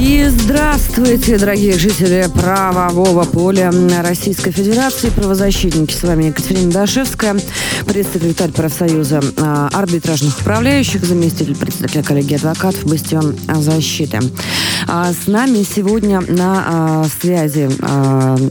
И здравствуйте, дорогие жители правового поля Российской Федерации, правозащитники. С вами Екатерина Дашевская, пресс-секретарь профсоюза а, арбитражных управляющих, заместитель председателя коллегии адвокатов «Бастион защиты». А с нами сегодня на а, связи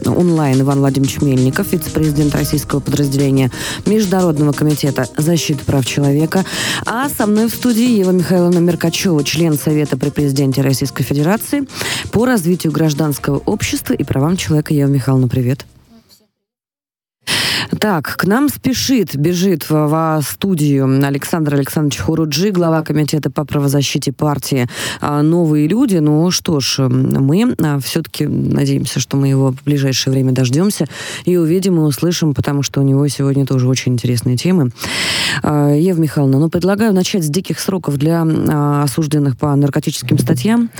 онлайн Иван Владимирович Мельников, вице-президент российского подразделения Международного комитета защиты прав человека. А со мной в студии Ева Михайловна Меркачева, член Совета при президенте Российской Федерации по развитию гражданского общества и правам человека. Ева Михайловна, привет. Так, к нам спешит, бежит в, в студию Александр Александрович Хуруджи, глава комитета по правозащите партии а, «Новые люди». Ну что ж, мы а, все-таки надеемся, что мы его в ближайшее время дождемся и увидим и услышим, потому что у него сегодня тоже очень интересные темы. А, Ева Михайловна, ну предлагаю начать с диких сроков для осужденных по наркотическим статьям.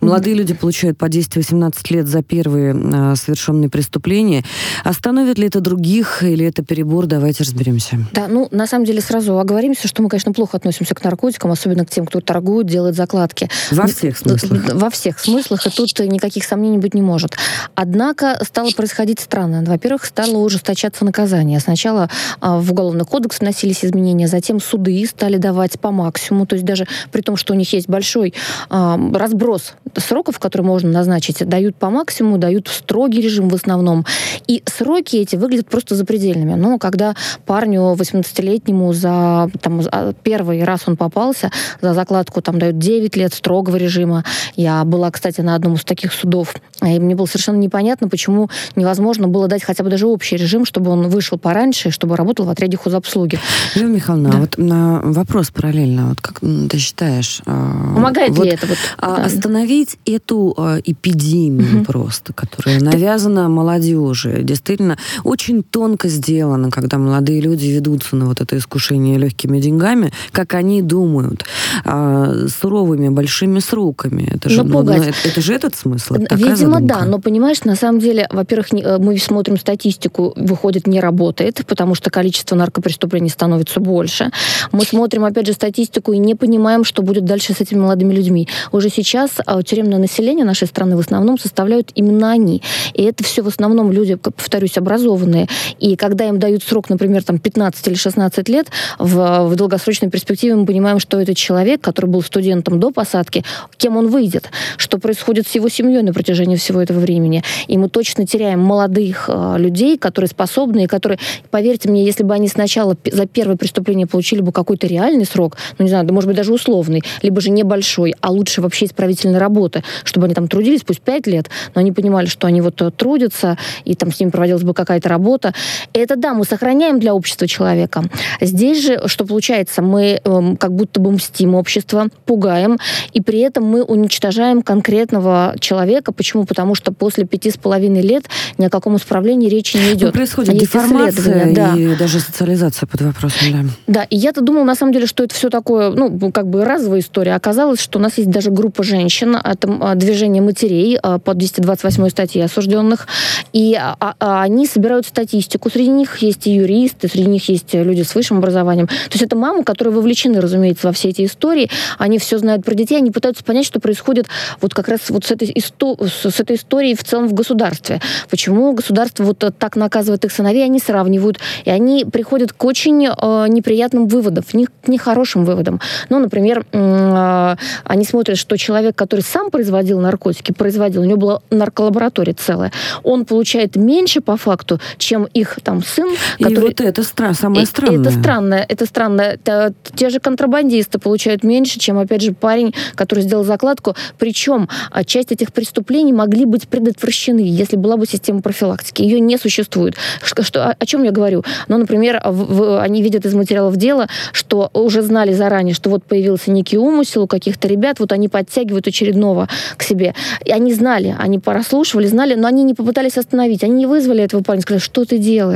Молодые люди получают по 10-18 лет за первые совершенные преступления. Остановит ли это других или это перебор? Давайте разберемся. Да, ну, на самом деле сразу оговоримся, что мы, конечно, плохо относимся к наркотикам, особенно к тем, кто торгует, делает закладки. Во всех смыслах. Во всех смыслах, и тут никаких сомнений быть не может. Однако стало происходить странно. Во-первых, стало ужесточаться наказание. Сначала а, в Уголовный кодекс вносились изменения, затем суды стали давать по максимуму, то есть даже при том, что у них есть большой а, разброс сроков, которые можно назначить, дают по максимуму, дают строгий режим в основном. И сроки эти выглядят просто запредельными. Но когда парню 18-летнему за там, первый раз он попался, за закладку там дают 9 лет строгого режима. Я была, кстати, на одном из таких судов, и мне было совершенно непонятно, почему невозможно было дать хотя бы даже общий режим, чтобы он вышел пораньше, чтобы работал в отряде хозобслуги. Юлия Михайловна, да. вот на вопрос параллельно, вот как ты считаешь... А, Помогает вот, ли это? Вот, а, остановить эту а, эпидемию угу. просто, которая навязана молодежи, действительно очень тонко сделано, когда молодые люди ведутся на вот это искушение легкими деньгами, как они думают, а, суровыми большими сроками. Это же, ну, это, это же этот смысл? Это Видимо, задумка. да, но понимаешь, на самом деле, во-первых, э, мы смотрим статистику, выходит, не работает, потому что количество наркопреступлений становится больше. Мы смотрим, опять же, статистику и не понимаем, что будет дальше с этими молодыми людьми. Уже сейчас а, тюремное население нашей страны в основном составляют именно они. И это все в основном люди, повторюсь, образованные. И когда им дают срок, например, там 15 или 16 лет, в, в долгосрочной перспективе мы понимаем, что этот человек, который был студентом до посадки, кем он выйдет, что происходит с его семьей на протяжении всего этого времени. И мы точно теряем молодых э, людей, которые способны, и которые, поверьте мне, если бы они сначала за первое преступление получили бы какой-то реальный срок, ну, не знаю, да, может быть, даже условный, либо же небольшой, а лучше вообще исправительной работы, чтобы они там трудились, пусть 5 лет, но они понимали, что они вот э, трудятся, и там с ними проводилась бы какая-то работа, это да, мы сохраняем для общества человека. Здесь же, что получается, мы э, как будто бы мстим общество, пугаем, и при этом мы уничтожаем конкретного человека. Почему? Потому что после пяти с половиной лет ни о каком исправлении речи не идет. Ну, происходит Есть деформация да. и даже социализация под вопросом. Да, да и я-то думала, на самом деле, что это все такое, ну, как бы разовая история. Оказалось, что у нас есть даже группа женщин, это а, движение матерей а, под 228 статьи осужденных, и а, они собирают статистику среди них есть и юристы, среди них есть люди с высшим образованием. То есть это мамы, которые вовлечены, разумеется, во все эти истории. Они все знают про детей, они пытаются понять, что происходит вот как раз вот с этой, с этой историей в целом в государстве. Почему государство вот так наказывает их сыновей, они сравнивают, и они приходят к очень э, неприятным выводам, не, к нехорошим выводам. Ну, например, э, они смотрят, что человек, который сам производил наркотики, производил, у него была нарколаборатория целая, он получает меньше по факту, чем их там сын, и который... вот это стра... самое странное. Это странно, это странно. Это, те же контрабандисты получают меньше, чем, опять же, парень, который сделал закладку. Причем а, часть этих преступлений могли быть предотвращены, если была бы система профилактики. Ее не существует. Что, что, о, о чем я говорю? Ну, например, в, в, они видят из материалов дела, что уже знали заранее, что вот появился некий умысел у каких-то ребят, вот они подтягивают очередного к себе. И они знали, они прослушивали, знали, но они не попытались остановить. Они не вызвали этого парня, сказали, что ты делаешь?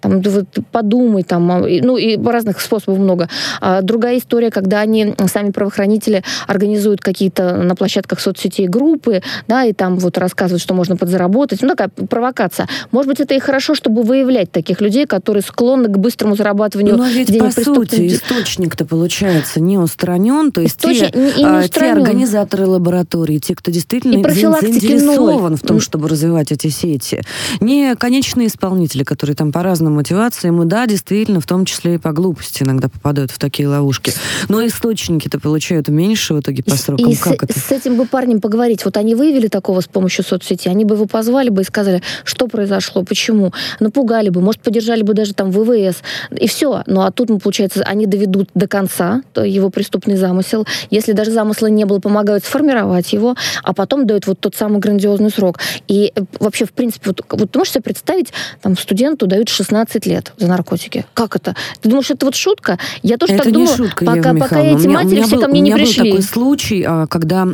Там, вот, подумай, там, а, ну, и разных способов много. А другая история, когда они, сами правоохранители, организуют какие-то на площадках соцсетей группы, да, и там вот рассказывают, что можно подзаработать. Ну, такая провокация. Может быть, это и хорошо, чтобы выявлять таких людей, которые склонны к быстрому зарабатыванию Но ведь, денег по сути, источник-то, получается, не устранен, то есть Источник, те, не, не те организаторы лаборатории, те, кто действительно заинтересован в том, чтобы развивать эти сети. Не конечные исполнители, которые там по разным мотивациям, и да, действительно, в том числе и по глупости иногда попадают в такие ловушки. Но источники-то получают меньше в итоге по срокам. И как с, это? с этим бы парнем поговорить. Вот они выявили такого с помощью соцсети, они бы его позвали бы и сказали, что произошло, почему. Напугали бы, может, поддержали бы даже там ВВС. И все. Ну а тут, получается, они доведут до конца его преступный замысел. Если даже замысла не было, помогают сформировать его, а потом дают вот тот самый грандиозный срок. И э, вообще, в принципе, вот, вот ты можешь себе представить, там, студенту дают 16 лет за наркотики. Как это? Ты думаешь, это вот шутка? Я тоже это так думаю, шутка, пока, пока эти меня, матери все был, ко мне не пришли. У меня был такой случай, а, когда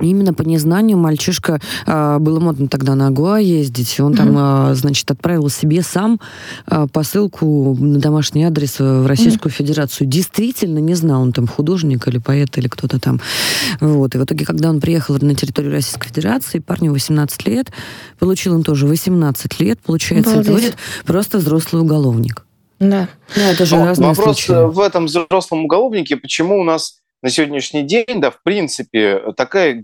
Именно по незнанию мальчишка, э, было модно тогда на Гоа ездить, он mm-hmm. там, э, значит, отправил себе сам э, посылку на домашний адрес в Российскую mm-hmm. Федерацию. Действительно не знал, он там художник или поэт или кто-то там. Вот. И в итоге, когда он приехал на территорию Российской Федерации, парню 18 лет, получил он тоже 18 лет, получается, Обалдеть. это будет просто взрослый уголовник. Да. Да, это же разные Вопрос случаи. в этом взрослом уголовнике, почему у нас на сегодняшний день, да, в принципе, такая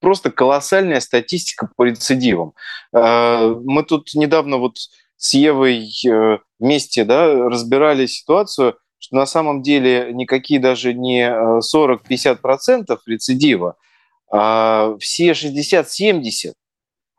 просто колоссальная статистика по рецидивам. А, мы тут недавно вот с Евой э, вместе да, разбирали ситуацию, что на самом деле никакие даже не 40-50% э, рецидива, а все 60-70%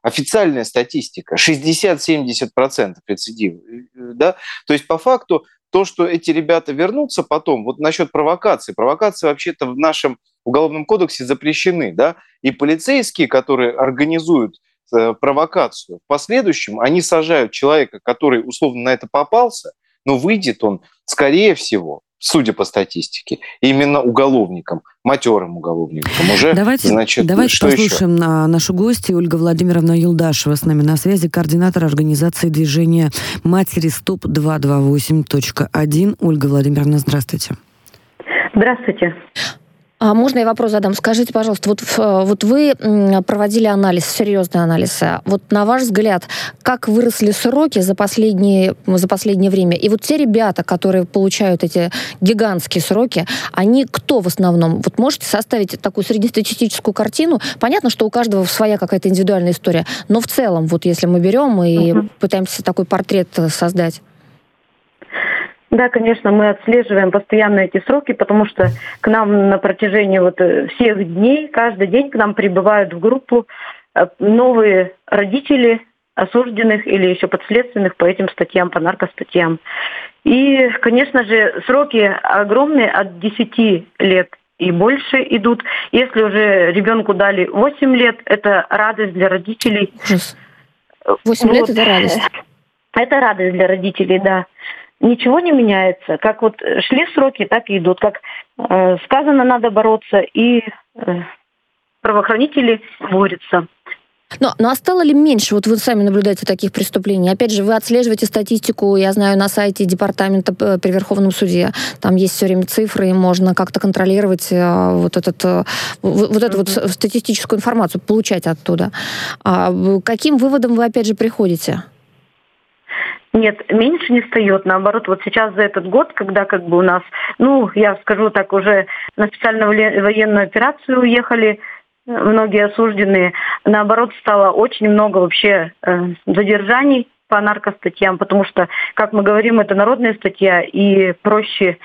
официальная статистика, 60-70% рецидива. Э, да? То есть по факту то, что эти ребята вернутся потом, вот насчет провокации. Провокации вообще-то в нашем уголовном кодексе запрещены, да, и полицейские, которые организуют э, провокацию, в последующем они сажают человека, который условно на это попался, но выйдет он, скорее всего, судя по статистике, именно уголовником, матерым уголовником. Уже, давайте значит, давайте что послушаем еще? на нашу гостью Ольга Владимировна Юлдашева с нами на связи, координатор организации движения «Матери Стоп 228.1». Ольга Владимировна, здравствуйте. Здравствуйте. А можно я вопрос задам? Скажите, пожалуйста, вот, вот вы проводили анализ, серьезный анализ. Вот на ваш взгляд, как выросли сроки за последние, за последнее время? И вот те ребята, которые получают эти гигантские сроки, они кто в основном? Вот можете составить такую среднестатистическую картину? Понятно, что у каждого своя какая-то индивидуальная история, но в целом, вот если мы берем и угу. пытаемся такой портрет создать. Да, конечно, мы отслеживаем постоянно эти сроки, потому что к нам на протяжении вот э, всех дней, каждый день к нам прибывают в группу э, новые родители осужденных или еще подследственных по этим статьям, по наркостатьям. И, конечно же, сроки огромные, от 10 лет и больше идут. Если уже ребенку дали 8 лет, это радость для родителей. 8 вот. лет это радость. Это радость для родителей, да ничего не меняется. Как вот шли сроки, так и идут. Как э, сказано, надо бороться, и э, правоохранители борются. Но, но а стало ли меньше? Вот вы сами наблюдаете таких преступлений. Опять же, вы отслеживаете статистику, я знаю, на сайте департамента э, при Верховном суде. Там есть все время цифры, и можно как-то контролировать э, вот, этот, э, вот эту вот статистическую информацию, получать оттуда. А каким выводом вы, опять же, приходите? Нет, меньше не встает. Наоборот, вот сейчас за этот год, когда как бы у нас, ну, я скажу так, уже на специальную военную операцию уехали э, многие осужденные, наоборот, стало очень много вообще э, задержаний по наркостатьям, потому что, как мы говорим, это народная статья, и проще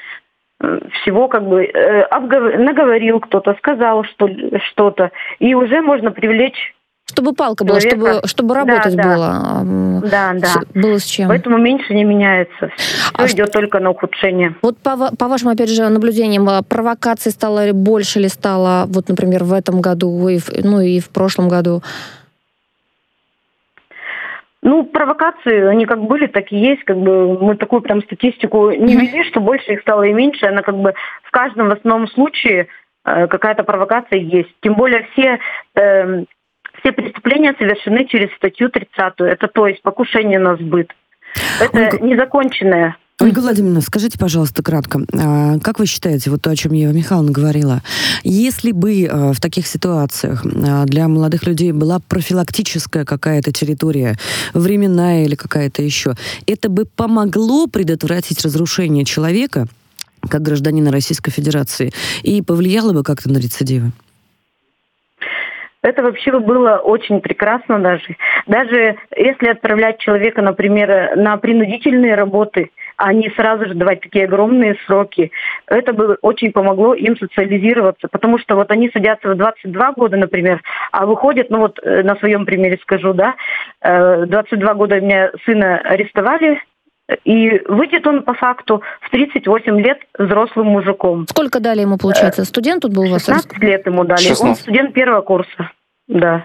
э, всего как бы э, обгов... наговорил кто-то, сказал что, что-то, и уже можно привлечь чтобы палка была, чтобы, чтобы работать да, да. было. Да, да. Было с чем. Поэтому меньше не меняется. Все а идет что... только на ухудшение. Вот по, по вашим, опять же, наблюдениям, а, провокаций стало больше ли стало, вот, например, в этом году, и в, ну и в прошлом году? Ну, провокации, они как были, так и есть. Как бы мы такую прям статистику не вели, что больше их стало и меньше. Она как бы в каждом в основном случае э, какая-то провокация есть. Тем более все э, все преступления совершены через статью 30. Это то есть покушение на сбыт. Это Ольга... незаконченное. Ольга Владимировна, скажите, пожалуйста, кратко, а, как вы считаете, вот то, о чем Ева Михайловна говорила, если бы а, в таких ситуациях а, для молодых людей была профилактическая какая-то территория, временная или какая-то еще, это бы помогло предотвратить разрушение человека, как гражданина Российской Федерации, и повлияло бы как-то на рецидивы? Это вообще было очень прекрасно даже. Даже если отправлять человека, например, на принудительные работы, а не сразу же давать такие огромные сроки, это бы очень помогло им социализироваться, потому что вот они садятся в 22 года, например, а выходят, ну вот э, на своем примере скажу, да, 22 э, года меня сына арестовали, и выйдет он по факту в 38 лет взрослым мужиком. Сколько дали ему, получается? Э, Студент тут был у вас? 16 лет ему дали. 16. Он студент первого курса. Да.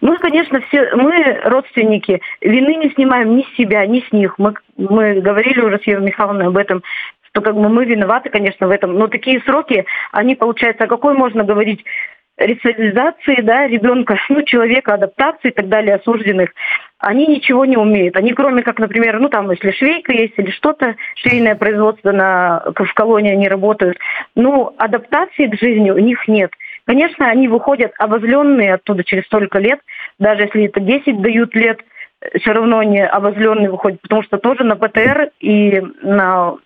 Мы, конечно, все, мы, родственники, вины не снимаем ни с себя, ни с них. Мы, мы говорили уже с Евой Михайловной об этом, что как бы мы виноваты, конечно, в этом. Но такие сроки, они, получается, о какой можно говорить ресоциализации, да, ребенка, ну, человека, адаптации и так далее, осужденных, они ничего не умеют. Они, кроме как, например, ну, там, если швейка есть или что-то, швейное производство на, в колонии они работают, ну, адаптации к жизни у них нет. Конечно, они выходят обозленные оттуда через столько лет, даже если это 10 дают лет, все равно они обозленные выходят, потому что тоже на ПТР и на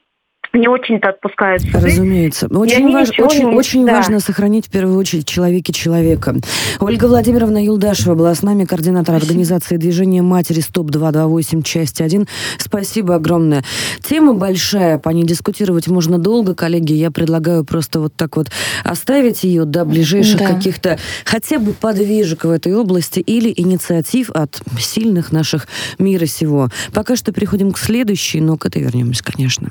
не очень-то отпускают суды. Разумеется. Очень, важ, очень, очень да. важно сохранить в первую очередь человеке человека. Ольга Владимировна Юлдашева была с нами, координатор организации движения «Матери СТОП-228», часть 1. Спасибо огромное. Тема большая, по ней дискутировать можно долго, коллеги. Я предлагаю просто вот так вот оставить ее до ближайших да. каких-то хотя бы подвижек в этой области или инициатив от сильных наших мира сего. Пока что переходим к следующей, но к этой вернемся, конечно.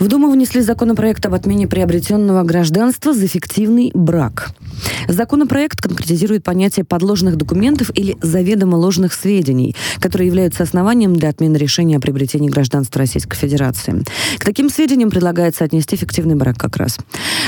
В Думу внесли законопроект об отмене приобретенного гражданства за фиктивный брак. Законопроект конкретизирует понятие подложных документов или заведомо ложных сведений, которые являются основанием для отмены решения о приобретении гражданства Российской Федерации. К таким сведениям предлагается отнести фиктивный брак как раз.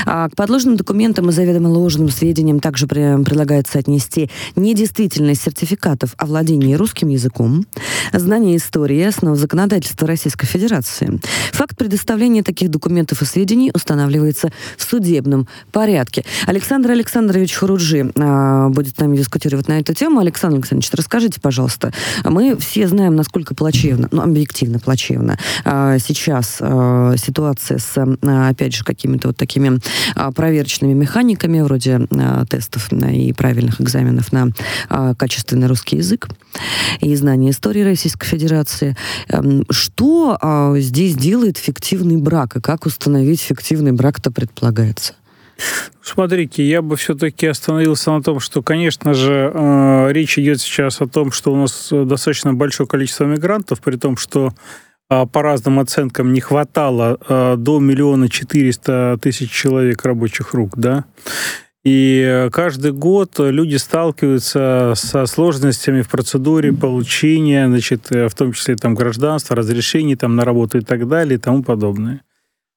А к подложным документам и заведомо ложным сведениям также предлагается отнести недействительность сертификатов о владении русским языком, знание истории основ законодательства Российской Федерации. Факт предоставления таких документов и сведений устанавливается в судебном порядке. Александр Александрович Хуруджи а, будет с нами дискутировать на эту тему. Александр Александрович, расскажите, пожалуйста, мы все знаем, насколько плачевно, ну, объективно плачевно а, сейчас а, ситуация с, а, опять же, какими-то вот такими а, проверочными механиками, вроде а, тестов и правильных экзаменов на а, качественный русский язык и знание истории Российской Федерации. Эм, что здесь делает фиктивный брак, и как установить фиктивный брак-то предполагается? Смотрите, я бы все-таки остановился на том, что, конечно же, э, речь идет сейчас о том, что у нас достаточно большое количество мигрантов, при том, что а, по разным оценкам не хватало а, до миллиона четыреста тысяч человек рабочих рук, да, и каждый год люди сталкиваются со сложностями в процедуре получения, значит, в том числе там гражданства, разрешений там на работу и так далее и тому подобное.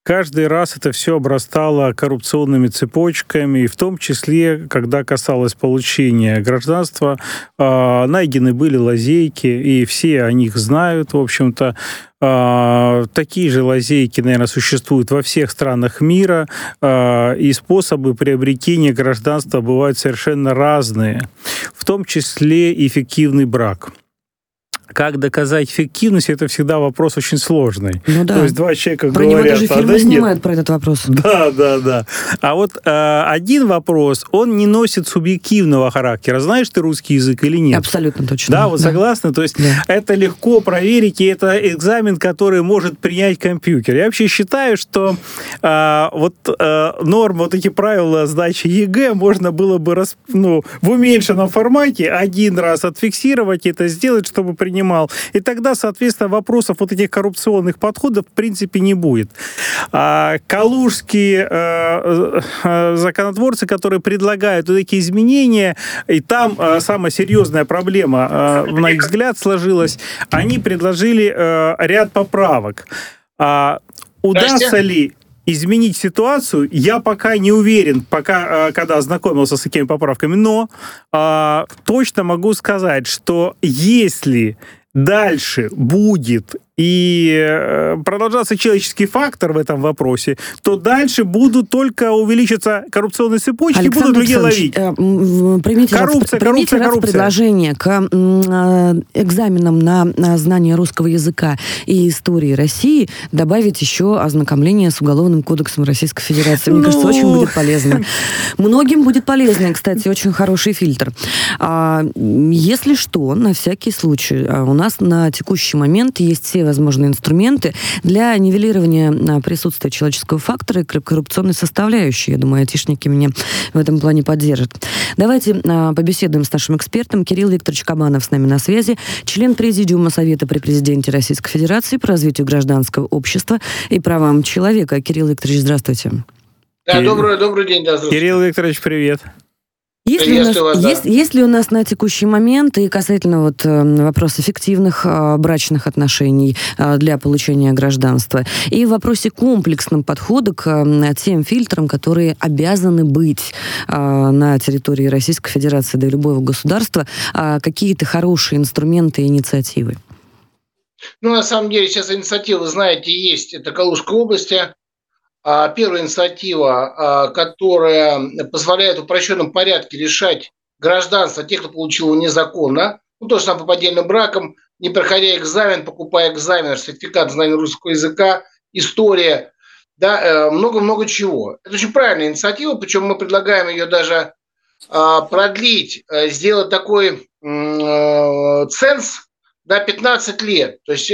Каждый раз это все обрастало коррупционными цепочками, и в том числе, когда касалось получения гражданства, а, найдены были лазейки, и все о них знают, в общем-то. А, такие же лазейки, наверное, существуют во всех странах мира, а, и способы приобретения гражданства бывают совершенно разные, в том числе эффективный брак как доказать эффективность, это всегда вопрос очень сложный. Ну да. То есть два человека про говорят... Про него даже фильмы а, да, снимают нет. про этот вопрос. Да, да, да. А вот э, один вопрос, он не носит субъективного характера. Знаешь ты русский язык или нет? Абсолютно точно. Да, вот да. согласны? То есть да. это легко проверить, и это экзамен, который может принять компьютер. Я вообще считаю, что э, вот э, нормы, вот эти правила сдачи ЕГЭ можно было бы рас, ну, в уменьшенном формате один раз отфиксировать, это сделать, чтобы принимать принимал. И тогда, соответственно, вопросов вот этих коррупционных подходов в принципе не будет. А калужские э, э, законотворцы, которые предлагают вот такие изменения, и там э, самая серьезная проблема, э, на их взгляд, сложилась, они предложили э, ряд поправок. А удастся ли изменить ситуацию я пока не уверен, пока, когда ознакомился с такими поправками, но а, точно могу сказать, что если дальше будет и э, продолжаться человеческий фактор в этом вопросе, то дальше будут только увеличиться коррупционные цепочки, Александр будут людей ловить. Э, примите коррупция, раз, примите коррупция, раз коррупция. предложение к э, экзаменам на знание русского языка и истории России добавить еще ознакомление с Уголовным кодексом Российской Федерации. Мне ну... кажется, очень будет полезно. Многим будет полезно, кстати, очень хороший фильтр. А, если что, на всякий случай, а, у нас на текущий момент есть все возможные инструменты для нивелирования а, присутствия человеческого фактора и коррупционной составляющей. Я думаю, айтишники меня в этом плане поддержат. Давайте а, побеседуем с нашим экспертом. Кирилл Викторович Кабанов с нами на связи, член Президиума Совета при Президенте Российской Федерации по развитию гражданского общества и правам человека. Кирилл Викторович, здравствуйте. Да, добрый, добрый день. Да, Кирилл Викторович, привет. Есть ли, у нас, вас, да. есть, есть ли у нас на текущий момент и касательно вот э, вопроса фиктивных э, брачных отношений э, для получения гражданства и в вопросе комплексном подхода к э, тем фильтрам, которые обязаны быть э, на территории Российской Федерации, да и любого государства, э, какие-то хорошие инструменты и инициативы? Ну, на самом деле, сейчас инициативы, знаете, есть. Это Калужская область, а, первая инициатива, а, которая позволяет в упрощенном порядке решать гражданство тех, кто получил его незаконно, ну, то же самое по поддельным бракам, не проходя экзамен, покупая экзамен, сертификат знания русского языка, история, да, э, много-много чего. Это очень правильная инициатива, причем мы предлагаем ее даже а, продлить, э, сделать такой э, ценз до 15 лет. То есть,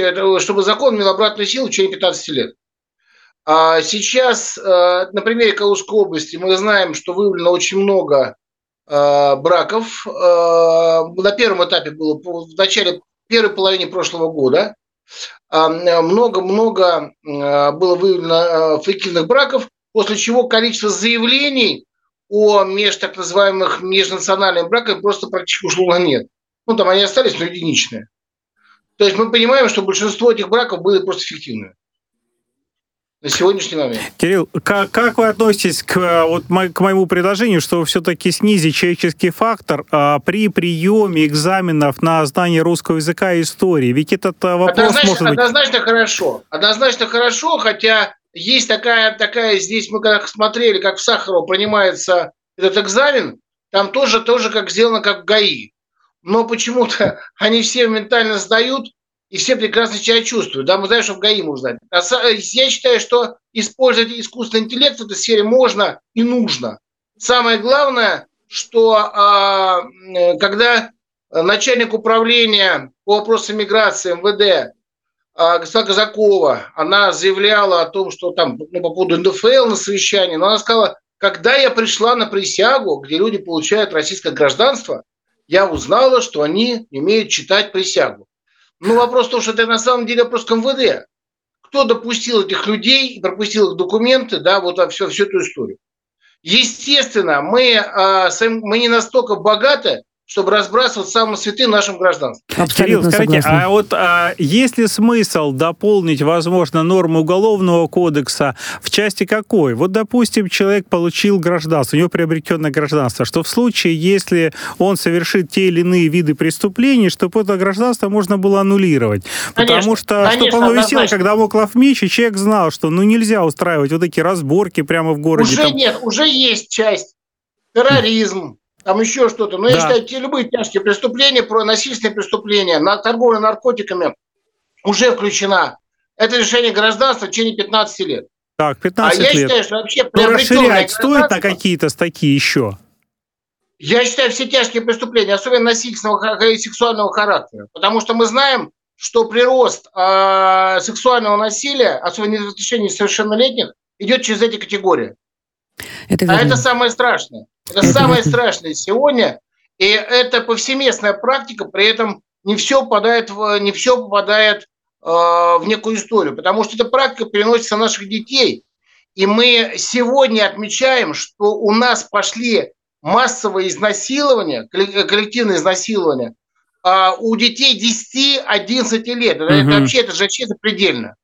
чтобы закон имел обратную силу в течение 15 лет. А сейчас э, на примере Калужской области мы знаем, что выявлено очень много э, браков. Э, на первом этапе было в начале первой половине прошлого года. Много-много было выявлено фиктивных браков, после чего количество заявлений о меж так называемых межнациональных браках просто практически ушло на нет. Ну, там они остались, но единичные. То есть мы понимаем, что большинство этих браков были просто фиктивными на сегодняшний момент. Кирилл, как, как вы относитесь к, вот, к моему предложению, что все-таки снизить человеческий фактор а, при приеме экзаменов на знание русского языка и истории? Ведь этот а, вопрос однозначно, может быть... Однозначно хорошо. Однозначно хорошо, хотя есть такая, такая здесь, мы когда смотрели, как в Сахарово принимается этот экзамен, там тоже, тоже как сделано, как в ГАИ. Но почему-то они все ментально сдают, и все прекрасно себя чувствуют. Да, мы знаем, что в ГАИ можно знать. Я считаю, что использовать искусственный интеллект в этой сфере можно и нужно. Самое главное, что а, когда начальник управления по вопросам миграции МВД а, госпожа Казакова, она заявляла о том, что там ну, по поводу НДФЛ на совещании, но она сказала, когда я пришла на присягу, где люди получают российское гражданство, я узнала, что они умеют читать присягу. Ну, вопрос в том, что это на самом деле вопрос к МВД. Кто допустил этих людей пропустил их документы, да, вот всю, всю эту историю. Естественно, мы, а, мы не настолько богаты, чтобы разбрасывать самые святые нашим гражданством. Кирилл, скажите, согласна. а вот а, есть ли смысл дополнить, возможно, норму Уголовного кодекса в части какой? Вот, допустим, человек получил гражданство, у него приобретенное гражданство, что в случае, если он совершит те или иные виды преступлений, чтобы это гражданство можно было аннулировать. Конечно, Потому что, конечно, чтобы оно висело, когда Воклав меч, и человек знал, что ну нельзя устраивать вот такие разборки прямо в городе. Уже там... нет, уже есть часть. Терроризм, там еще что-то. Но да. я считаю, те любые тяжкие преступления, про насильственные преступления, на торговля наркотиками уже включена. Это решение гражданства в течение 15 лет. Так, 15 а лет. А я считаю, что вообще Но расширять стоит на какие-то статьи еще? Я считаю, все тяжкие преступления, особенно насильственного и сексуального характера. Потому что мы знаем, что прирост э, сексуального насилия, особенно в отношении несовершеннолетних, идет через эти категории. Это а это самое страшное. Это, это самое страшное сегодня. И это повсеместная практика, при этом не все попадает в, не все попадает, э, в некую историю, потому что эта практика переносится на наших детей. И мы сегодня отмечаем, что у нас пошли массовые изнасилования, коллективные изнасилования а у детей 10-11 лет. Это, угу. это вообще это же вообще предельно.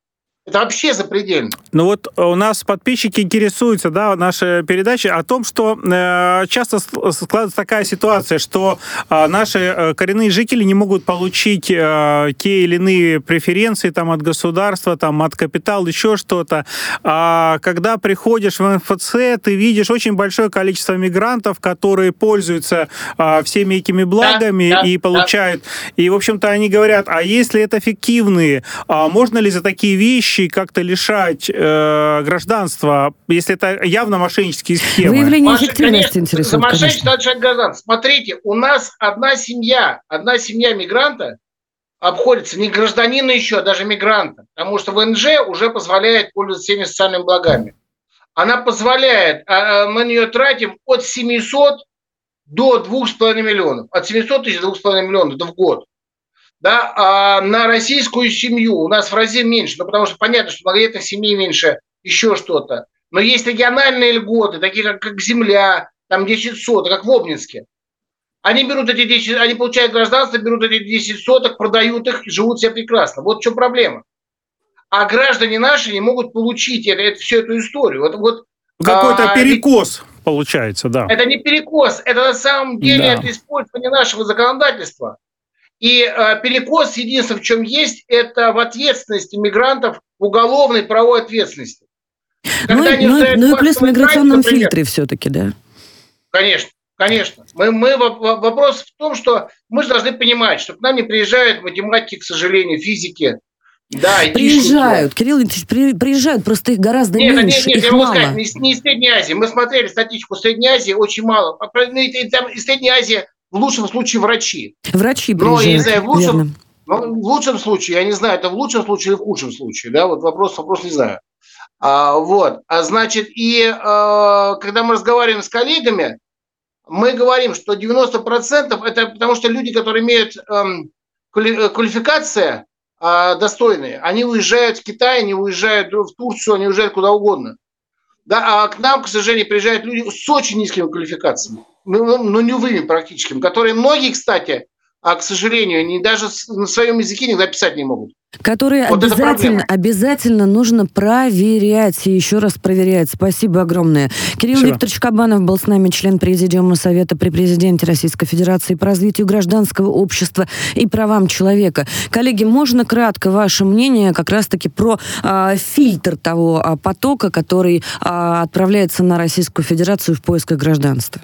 Это вообще запредельно. Ну вот у нас подписчики интересуются, да, нашей передачи о том, что э, часто складывается такая ситуация, что э, наши э, коренные жители не могут получить э, те или иные преференции там от государства, там от капитала, еще что-то. А когда приходишь в МФЦ, ты видишь очень большое количество мигрантов, которые пользуются э, всеми этими благами да, да, и получают. Да. И, в общем-то, они говорят, а если это фиктивные, а можно ли за такие вещи случае как-то лишать э, гражданства, если это явно мошеннические схемы? Выявление Маш... эффективности интересует, За мошенничество лишать гражданства. Смотрите, у нас одна семья, одна семья мигранта обходится не гражданина еще, а даже мигранта, потому что ВНЖ уже позволяет пользоваться всеми социальными благами. Она позволяет, а, а, мы на нее тратим от 700 до 2,5 миллионов. От 700 тысяч до 2,5 миллионов это в год да, а на российскую семью у нас в разы меньше, ну, потому что понятно, что многодетных семей меньше, еще что-то. Но есть региональные льготы, такие как, как земля, там 10 соток, как в Обнинске. Они берут эти 10, они получают гражданство, берут эти 10 соток, продают их живут себе прекрасно. Вот в чем проблема. А граждане наши не могут получить это, это, всю эту историю. Вот, вот, Какой-то а, перекос и, получается, да. Это не перекос, это на самом деле да. это использование нашего законодательства. И э, перекос, единственное, в чем есть, это в ответственности мигрантов, уголовной правовой ответственности. ну, ну, ну и плюс в миграционном например, фильтре все-таки, да? Конечно, конечно. Мы, мы, вопрос в том, что мы же должны понимать, что к нам не приезжают математики, к сожалению, физики, да, приезжают, Кирилл Ильич, приезжают, просто их гораздо нет, меньше, нет, нет, их я мало. Сказать, не, не из Средней Азии. Мы смотрели статистику Средней Азии, очень мало. Ну, из Средней Азии в лучшем случае врачи. Врачи приезжают, Но, я не знаю, в лучшем, ну, в лучшем случае, я не знаю, это в лучшем случае или в худшем случае, да, вот вопрос, вопрос не знаю. А, вот, а значит, и а, когда мы разговариваем с коллегами, мы говорим, что 90% это потому что люди, которые имеют эм, квалификация э, достойные, они уезжают в Китай, они уезжают в Турцию, они уезжают куда угодно. Да, а к нам, к сожалению, приезжают люди с очень низкими квалификациями ну, ну, ну нулевыми практически, которые многие, кстати, а, к сожалению, они даже на своем языке никогда писать не могут. Которые вот обязательно, обязательно нужно проверять и еще раз проверять. Спасибо огромное. Кирилл Спасибо. Викторович Кабанов был с нами, член Президиума Совета при Президенте Российской Федерации по развитию гражданского общества и правам человека. Коллеги, можно кратко ваше мнение как раз-таки про э, фильтр того э, потока, который э, отправляется на Российскую Федерацию в поисках гражданства?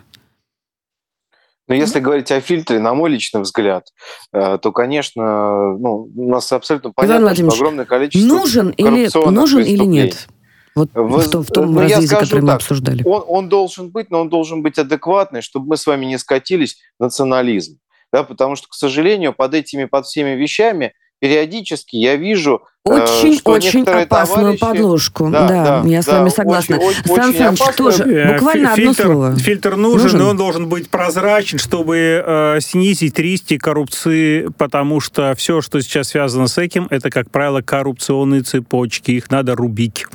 Но если говорить о фильтре, на мой личный взгляд, э, то, конечно, ну, у нас абсолютно понятно, что огромное количество нужен или нужен или нет? Вот в, в, том, в том ну, разрезе, который мы так, обсуждали. Он, он должен быть, но он должен быть адекватный, чтобы мы с вами не скатились в национализм. Да, потому что, к сожалению, под этими, под всеми вещами периодически я вижу очень-очень э, опасную товарищи... подложку. Да, да, да, я с вами согласна. Очень, Сан Саныч, тоже э, буквально фильтр, одно слово. Фильтр нужен, нужен, но он должен быть прозрачен, чтобы э, снизить риски коррупции, потому что все, что сейчас связано с этим, это, как правило, коррупционные цепочки. Их надо рубить.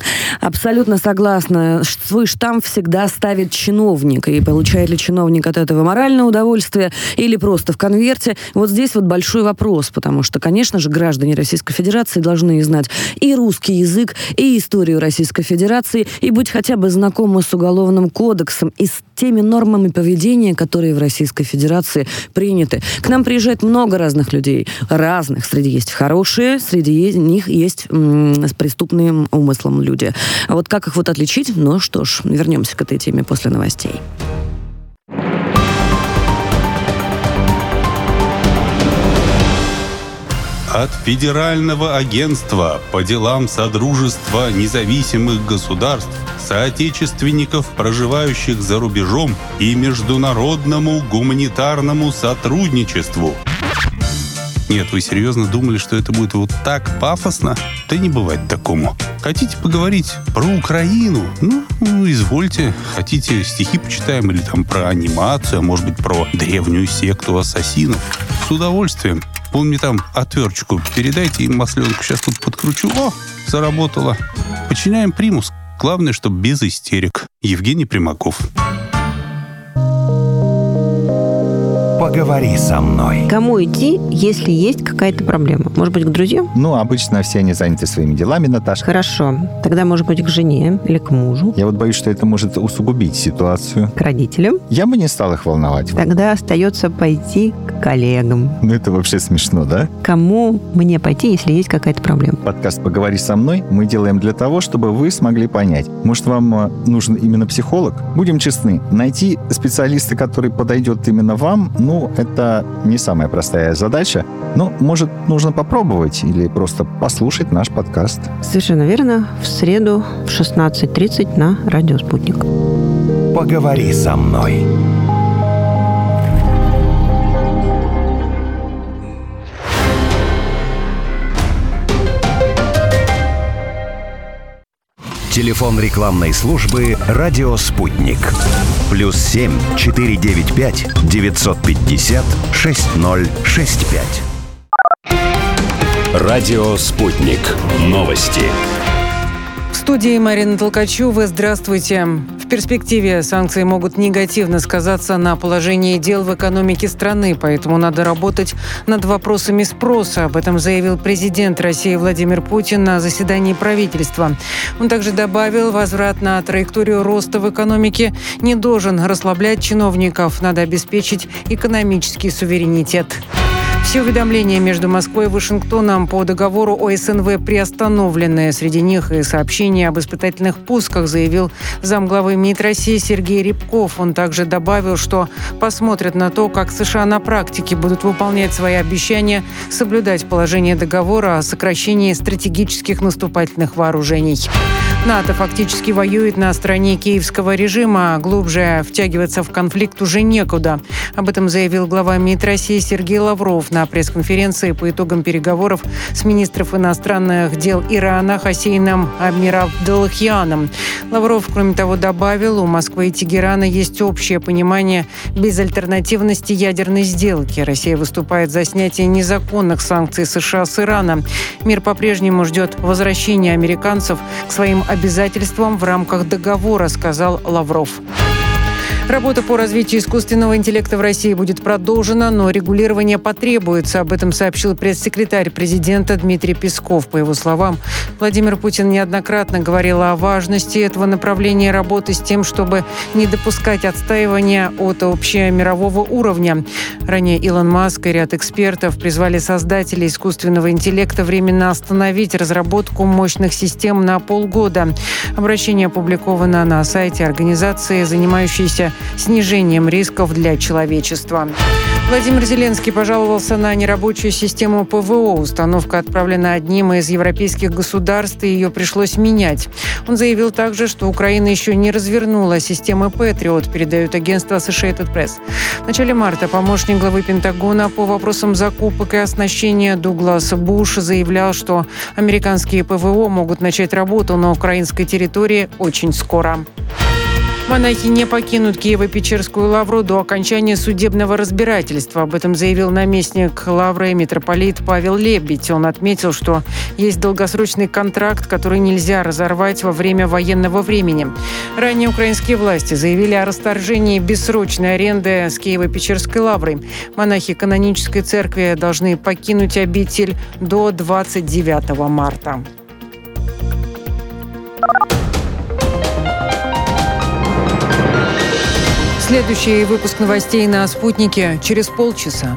Абсолютно согласна. Свой штамп всегда ставит чиновник. И получает ли чиновник от этого моральное удовольствие или просто в конверте? Вот здесь вот большой вопрос, потому что, конечно же, граждане Российской Федерации должны должны знать и русский язык, и историю Российской Федерации, и быть хотя бы знакомы с Уголовным кодексом и с теми нормами поведения, которые в Российской Федерации приняты. К нам приезжает много разных людей, разных. Среди есть хорошие, среди них есть с преступным умыслом люди. А вот как их вот отличить? Ну что ж, вернемся к этой теме после новостей. От Федерального агентства по делам Содружества независимых государств, соотечественников, проживающих за рубежом и международному гуманитарному сотрудничеству. Нет, вы серьезно думали, что это будет вот так пафосно? Да не бывать такому. Хотите поговорить про Украину? Ну, извольте. Хотите стихи почитаем или там про анимацию, а может быть про древнюю секту ассасинов? С удовольствием. Вон мне там отверточку передайте и масленку сейчас тут подкручу. О, заработало. Подчиняем примус. Главное, чтобы без истерик. Евгений Примаков. Поговори со мной. Кому идти, если есть какая-то проблема? Может быть, к друзьям? Ну, обычно все они заняты своими делами, Наташа. Хорошо. Тогда, может быть, к жене или к мужу? Я вот боюсь, что это может усугубить ситуацию. К родителям? Я бы не стал их волновать. Тогда остается пойти к коллегам. Ну, это вообще смешно, да? Кому мне пойти, если есть какая-то проблема? Подкаст «Поговори со мной» мы делаем для того, чтобы вы смогли понять. Может, вам э, нужен именно психолог? Будем честны, найти специалиста, который подойдет именно вам, ну, это не самая простая задача. Но, может, нужно попробовать или просто послушать наш подкаст. Совершенно верно. В среду в 16.30 на радио «Спутник». Поговори со мной. Телефон рекламной службы «Радио Спутник». Плюс семь четыре девять пять девятьсот пятьдесят шесть ноль шесть пять. Радио «Спутник». Новости. В студии Марина Толкачева. Здравствуйте. Перспективе санкции могут негативно сказаться на положении дел в экономике страны, поэтому надо работать над вопросами спроса. Об этом заявил президент России Владимир Путин на заседании правительства. Он также добавил, возврат на траекторию роста в экономике не должен расслаблять чиновников. Надо обеспечить экономический суверенитет. Все уведомления между Москвой и Вашингтоном по договору о СНВ приостановлены. Среди них и сообщения об испытательных пусках, заявил замглавы МИД России Сергей Рябков. Он также добавил, что посмотрят на то, как США на практике будут выполнять свои обещания соблюдать положение договора о сокращении стратегических наступательных вооружений. НАТО фактически воюет на стороне киевского режима, а глубже втягиваться в конфликт уже некуда. Об этом заявил глава МИД России Сергей Лавров на пресс-конференции по итогам переговоров с министром иностранных дел Ирана Хасейном Амиравдалахьяном. Лавров, кроме того, добавил, у Москвы и Тегерана есть общее понимание безальтернативности ядерной сделки. Россия выступает за снятие незаконных санкций США с Ирана. Мир по-прежнему ждет возвращения американцев к своим обязательствам в рамках договора, сказал Лавров. Работа по развитию искусственного интеллекта в России будет продолжена, но регулирование потребуется. Об этом сообщил пресс-секретарь президента Дмитрий Песков. По его словам, Владимир Путин неоднократно говорил о важности этого направления работы с тем, чтобы не допускать отстаивания от общемирового уровня. Ранее Илон Маск и ряд экспертов призвали создателей искусственного интеллекта временно остановить разработку мощных систем на полгода. Обращение опубликовано на сайте организации, занимающейся снижением рисков для человечества. Владимир Зеленский пожаловался на нерабочую систему ПВО. Установка отправлена одним из европейских государств, и ее пришлось менять. Он заявил также, что Украина еще не развернула системы «Патриот», передает агентство Associated Press. В начале марта помощник главы Пентагона по вопросам закупок и оснащения Дуглас Буш заявлял, что американские ПВО могут начать работу на украинской территории очень скоро. Монахи не покинут Киево-Печерскую лавру до окончания судебного разбирательства. Об этом заявил наместник лавры митрополит Павел Лебедь. Он отметил, что есть долгосрочный контракт, который нельзя разорвать во время военного времени. Ранее украинские власти заявили о расторжении бессрочной аренды с Киево-Печерской лаврой. Монахи канонической церкви должны покинуть обитель до 29 марта. Следующий выпуск новостей на «Спутнике» через полчаса.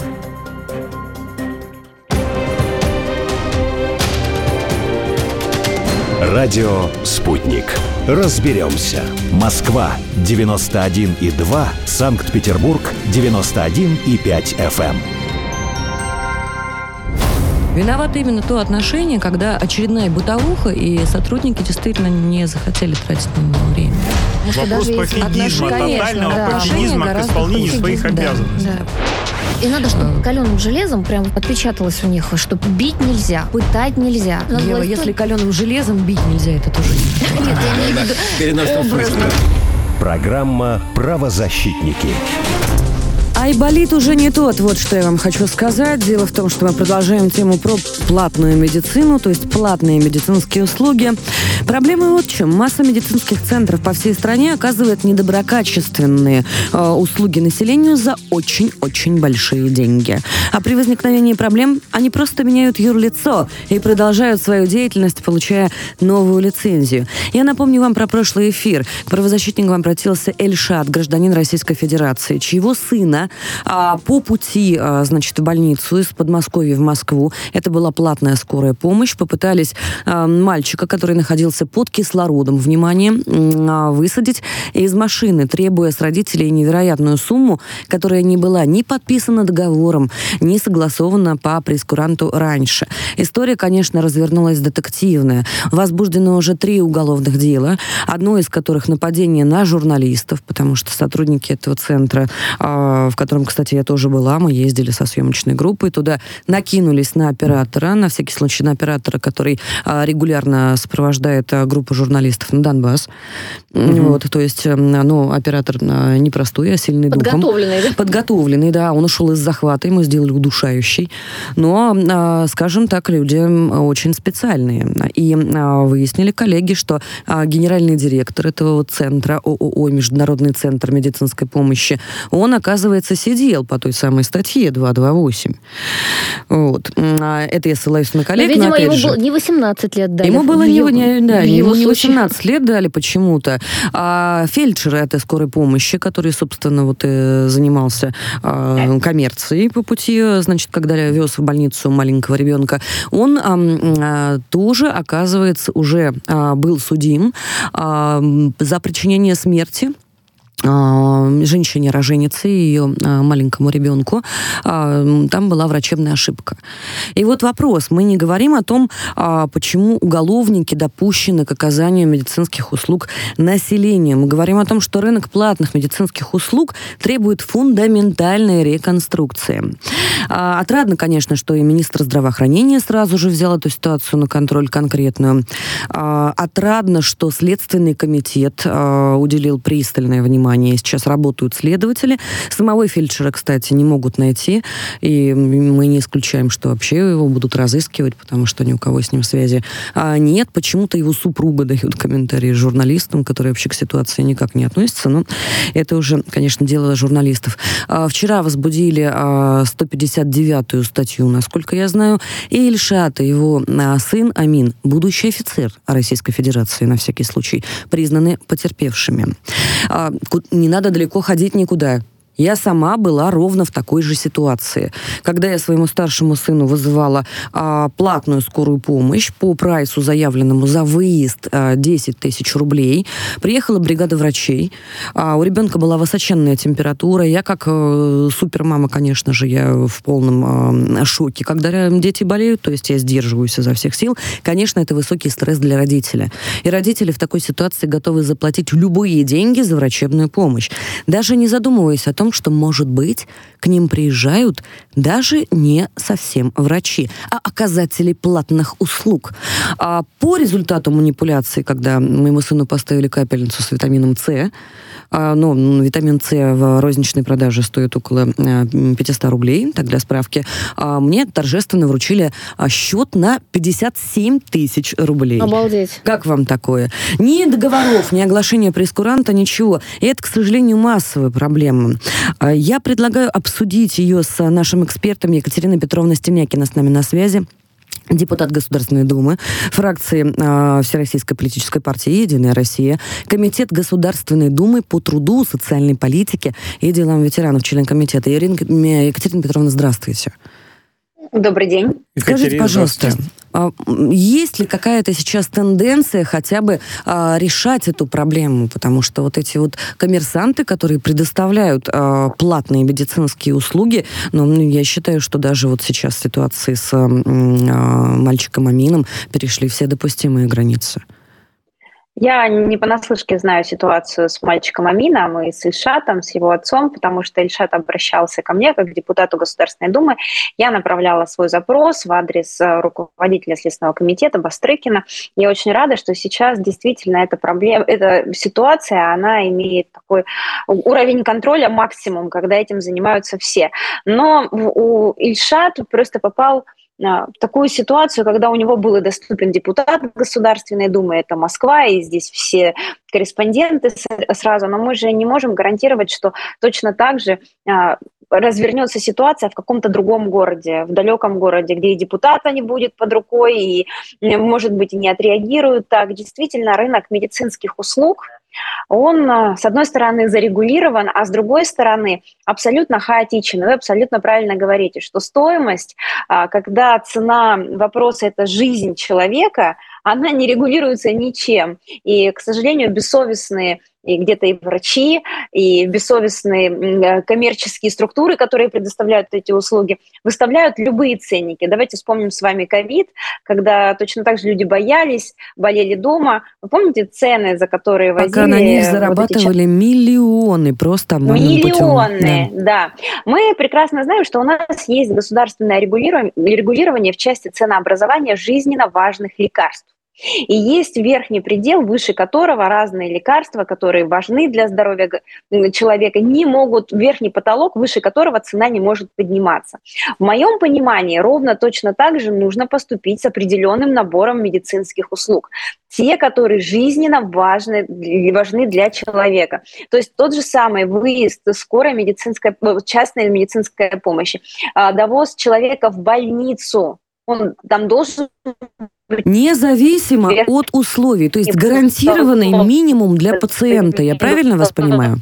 Радио «Спутник». Разберемся. Москва, 91,2. Санкт-Петербург, 91,5 FM. Виновато именно то отношение, когда очередная бытовуха, и сотрудники действительно не захотели тратить на него время. Вопрос пофигизма, тотального да. пофигизма к исполнению своих обязанностей. Да, И надо, чтобы каленым железом прям отпечаталось у них, что бить нельзя, пытать нельзя. Ева, если каленым железом бить нельзя, это тоже Нет, я имею в виду образно. Программа «Правозащитники». Айболит уже не тот, вот что я вам хочу сказать. Дело в том, что мы продолжаем тему про платную медицину, то есть платные медицинские услуги. Проблема вот в чем. Масса медицинских центров по всей стране оказывает недоброкачественные э, услуги населению за очень-очень большие деньги. А при возникновении проблем они просто меняют юрлицо и продолжают свою деятельность, получая новую лицензию. Я напомню вам про прошлый эфир. К правозащитникам обратился Эльшат, гражданин Российской Федерации, чьего сына а, по пути, а, значит, в больницу из Подмосковья в Москву, это была платная скорая помощь, попытались а, мальчика, который находился под кислородом, внимание, а, высадить из машины, требуя с родителей невероятную сумму, которая не была ни подписана договором, ни согласована по прескуранту раньше. История, конечно, развернулась детективная. Возбуждено уже три уголовных дела, одно из которых нападение на журналистов, потому что сотрудники этого центра, а, в котором, кстати, я тоже была, мы ездили со съемочной группой туда, накинулись на оператора, на всякий случай на оператора, который а, регулярно сопровождает а, группу журналистов на Донбасс. Угу. Вот, то есть, ну, оператор непростой, а сильный Подготовленный, духом. да? Подготовленный, да. Он ушел из захвата, ему сделали удушающий. Но, скажем так, люди очень специальные. И выяснили коллеги, что генеральный директор этого центра ООО «Международный центр медицинской помощи», он, оказывается, сидел по той самой статье 228. Вот. А это я ссылаюсь на коллег. Но, видимо, ему же, было не 18 лет дали. Ему было не, не, да, ему не 18 лет дали почему-то. А фельдшер этой скорой помощи, который, собственно, вот и занимался а, коммерцией по пути, значит, когда вез в больницу маленького ребенка, он а, а, тоже, оказывается, уже а, был судим а, за причинение смерти а, женщине роженице, ее а, маленькому ребенку, а, там была врачебная ошибка. И вот вопрос. Мы не говорим о том, почему уголовники допущены к оказанию медицинских услуг населению. Мы говорим о том, что рынок платных медицинских услуг требует фундаментальной реконструкции. Отрадно, конечно, что и министр здравоохранения сразу же взял эту ситуацию на контроль конкретную. Отрадно, что Следственный комитет уделил пристальное внимание внимание. Сейчас работают следователи. Самого фельдшера, кстати, не могут найти. И мы не исключаем, что вообще его будут разыскивать, потому что ни у кого с ним связи а нет. Почему-то его супруга дает комментарии журналистам, которые вообще к ситуации никак не относятся. Но это уже, конечно, дело журналистов. А вчера возбудили а, 159-ю статью, насколько я знаю. И Ильшат, его а, сын Амин, будущий офицер Российской Федерации, на всякий случай, признаны потерпевшими. Не надо далеко ходить никуда. Я сама была ровно в такой же ситуации. Когда я своему старшему сыну вызывала а, платную скорую помощь по прайсу, заявленному за выезд а, 10 тысяч рублей, приехала бригада врачей. А, у ребенка была высоченная температура. Я как а, супермама, конечно же, я в полном а, шоке. Когда дети болеют, то есть я сдерживаюсь изо всех сил, конечно, это высокий стресс для родителя. И родители в такой ситуации готовы заплатить любые деньги за врачебную помощь. Даже не задумываясь о том, том, что, может быть, к ним приезжают даже не совсем врачи, а оказатели платных услуг. А по результату манипуляции, когда моему сыну поставили капельницу с витамином С, а, ну, витамин С в розничной продаже стоит около 500 э, рублей, так для справки, а мне торжественно вручили а, счет на 57 тысяч рублей. Обалдеть. Как вам такое? Ни договоров, ни оглашения прескуранта, ничего. И это, к сожалению, массовая проблема. Я предлагаю обсудить ее с нашим экспертом Екатериной Петровной Стемякина с нами на связи депутат Государственной Думы, фракции э, Всероссийской политической партии «Единая Россия», Комитет Государственной Думы по труду, социальной политике и делам ветеранов, член комитета. Ирина Екатерина Петровна, здравствуйте. Добрый день. Скажите, пожалуйста, а, есть ли какая-то сейчас тенденция хотя бы а, решать эту проблему? Потому что вот эти вот коммерсанты, которые предоставляют а, платные медицинские услуги, ну, я считаю, что даже вот сейчас ситуации с а, мальчиком Амином перешли все допустимые границы. Я не понаслышке знаю ситуацию с мальчиком Амином и с Ильшатом, с его отцом, потому что Ильшат обращался ко мне как к депутату Государственной Думы. Я направляла свой запрос в адрес э, руководителя Следственного комитета Бастрыкина. Я очень рада, что сейчас действительно эта проблема, эта ситуация, она имеет такой уровень контроля максимум, когда этим занимаются все. Но у Ильшат просто попал такую ситуацию, когда у него был доступен депутат Государственной Думы, это Москва, и здесь все корреспонденты сразу, но мы же не можем гарантировать, что точно так же а, развернется ситуация в каком-то другом городе, в далеком городе, где и депутата не будет под рукой, и, может быть, и не отреагируют так. Действительно, рынок медицинских услуг – он, а, с одной стороны, зарегулирован, а с другой стороны, абсолютно хаотичен. Вы абсолютно правильно говорите, что стоимость, а, когда цена вопроса – это жизнь человека, она не регулируется ничем. И, к сожалению, бессовестные и где-то и врачи, и бессовестные э, коммерческие структуры, которые предоставляют эти услуги, выставляют любые ценники. Давайте вспомним с вами ковид, когда точно так же люди боялись, болели дома. Вы помните цены, за которые возили... Пока на них зарабатывали вот миллионы просто Миллионы, да. да. Мы прекрасно знаем, что у нас есть государственное регулирование в части ценообразования жизненно важных лекарств. И есть верхний предел, выше которого разные лекарства, которые важны для здоровья человека, не могут, верхний потолок, выше которого цена не может подниматься. В моем понимании ровно точно так же нужно поступить с определенным набором медицинских услуг. Те, которые жизненно важны, важны для человека. То есть тот же самый выезд скорой медицинской, э, частной медицинской помощи, а, довоз человека в больницу, он там должен Независимо от условий, то есть гарантированный минимум для пациента. Я правильно вас понимаю?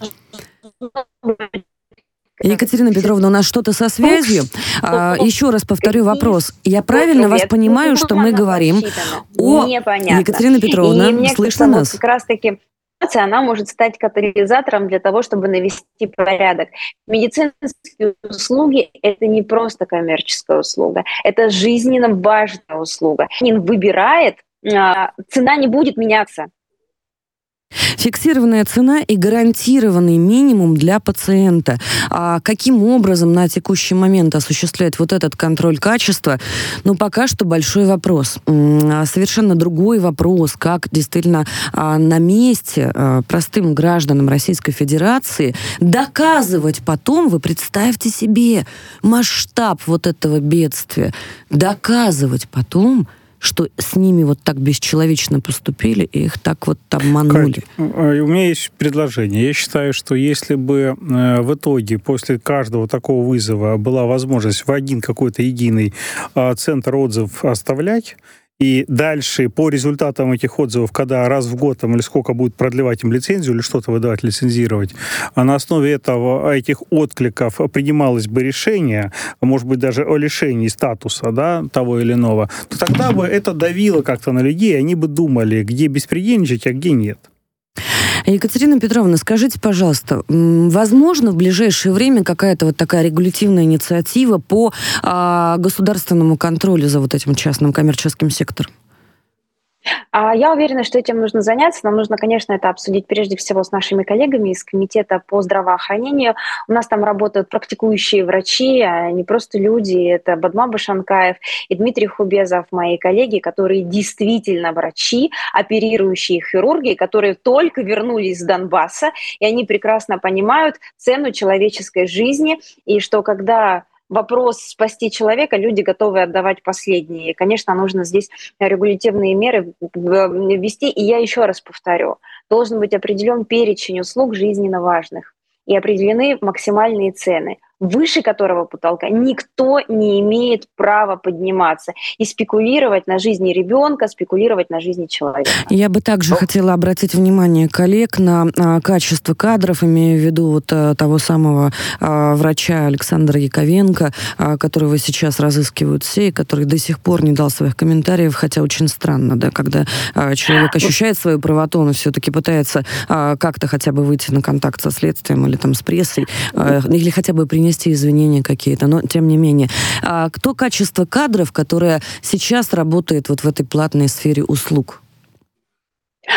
Екатерина Петровна, у нас что-то со связью. А, еще раз повторю вопрос. Я правильно вас понимаю, что мы говорим о... Екатерина Петровна, слышно нас? Как раз-таки она может стать катализатором для того, чтобы навести порядок. Медицинские услуги – это не просто коммерческая услуга, это жизненно важная услуга. Выбирает, а, цена не будет меняться. Фиксированная цена и гарантированный минимум для пациента. А каким образом на текущий момент осуществлять вот этот контроль качества? Ну, пока что большой вопрос. А совершенно другой вопрос, как действительно а, на месте а, простым гражданам Российской Федерации доказывать потом, вы представьте себе масштаб вот этого бедствия, доказывать потом, что с ними вот так бесчеловечно поступили и их так вот обманули. Кать, э, у меня есть предложение. Я считаю, что если бы э, в итоге после каждого такого вызова была возможность в один какой-то единый э, центр отзывов оставлять, и дальше по результатам этих отзывов, когда раз в год там, или сколько будет продлевать им лицензию или что-то выдавать, лицензировать, а на основе этого, этих откликов принималось бы решение, может быть, даже о лишении статуса да, того или иного, то тогда бы это давило как-то на людей, они бы думали, где беспредельничать, а где нет. Екатерина Петровна, скажите, пожалуйста, возможно в ближайшее время какая-то вот такая регулятивная инициатива по а, государственному контролю за вот этим частным коммерческим сектором? А я уверена, что этим нужно заняться. Нам нужно, конечно, это обсудить прежде всего с нашими коллегами из Комитета по здравоохранению. У нас там работают практикующие врачи, а не просто люди. Это Бадма Башанкаев и Дмитрий Хубезов, мои коллеги, которые действительно врачи, оперирующие хирурги, которые только вернулись с Донбасса, и они прекрасно понимают цену человеческой жизни, и что когда вопрос спасти человека, люди готовы отдавать последние. И, конечно, нужно здесь регулятивные меры ввести. И я еще раз повторю, должен быть определен перечень услуг жизненно важных и определены максимальные цены – выше которого потолка никто не имеет права подниматься и спекулировать на жизни ребенка, спекулировать на жизни человека. Я бы также хотела обратить внимание коллег на а, качество кадров, имея в виду вот а, того самого а, врача Александра Яковенко, а, которого сейчас разыскивают все, и который до сих пор не дал своих комментариев, хотя очень странно, да, когда а, человек ощущает свою правоту, он все-таки пытается а, как-то хотя бы выйти на контакт со следствием или там с прессой, а, или хотя бы принести принести извинения какие-то, но тем не менее. А кто качество кадров, которое сейчас работает вот в этой платной сфере услуг?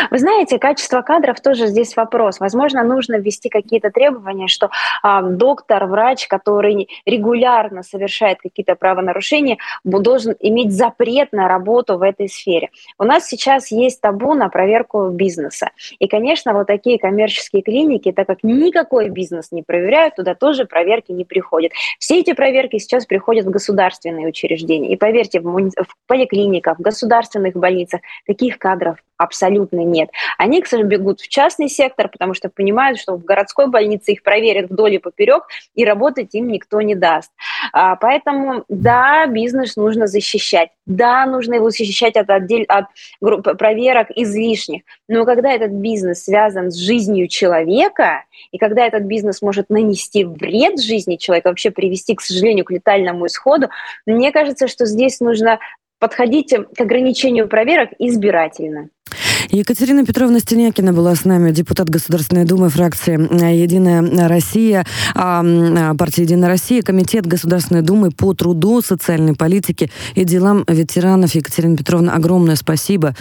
Вы знаете, качество кадров тоже здесь вопрос. Возможно, нужно ввести какие-то требования, что э, доктор, врач, который регулярно совершает какие-то правонарушения, должен иметь запрет на работу в этой сфере. У нас сейчас есть табу на проверку бизнеса. И, конечно, вот такие коммерческие клиники, так как никакой бизнес не проверяют, туда тоже проверки не приходят. Все эти проверки сейчас приходят в государственные учреждения. И поверьте, в, муни... в поликлиниках, в государственных больницах таких кадров абсолютно нет. Они, к сожалению, бегут в частный сектор, потому что понимают, что в городской больнице их проверят вдоль и поперек, и работать им никто не даст. А, поэтому, да, бизнес нужно защищать. Да, нужно его защищать от, отдель, от проверок излишних. Но когда этот бизнес связан с жизнью человека, и когда этот бизнес может нанести вред жизни человека, вообще привести, к сожалению, к летальному исходу, мне кажется, что здесь нужно подходить к ограничению проверок избирательно. Екатерина Петровна Стенякина была с нами, депутат Государственной Думы фракции «Единая Россия», а, а, партия «Единая Россия», Комитет Государственной Думы по труду, социальной политике и делам ветеранов. Екатерина Петровна, огромное спасибо.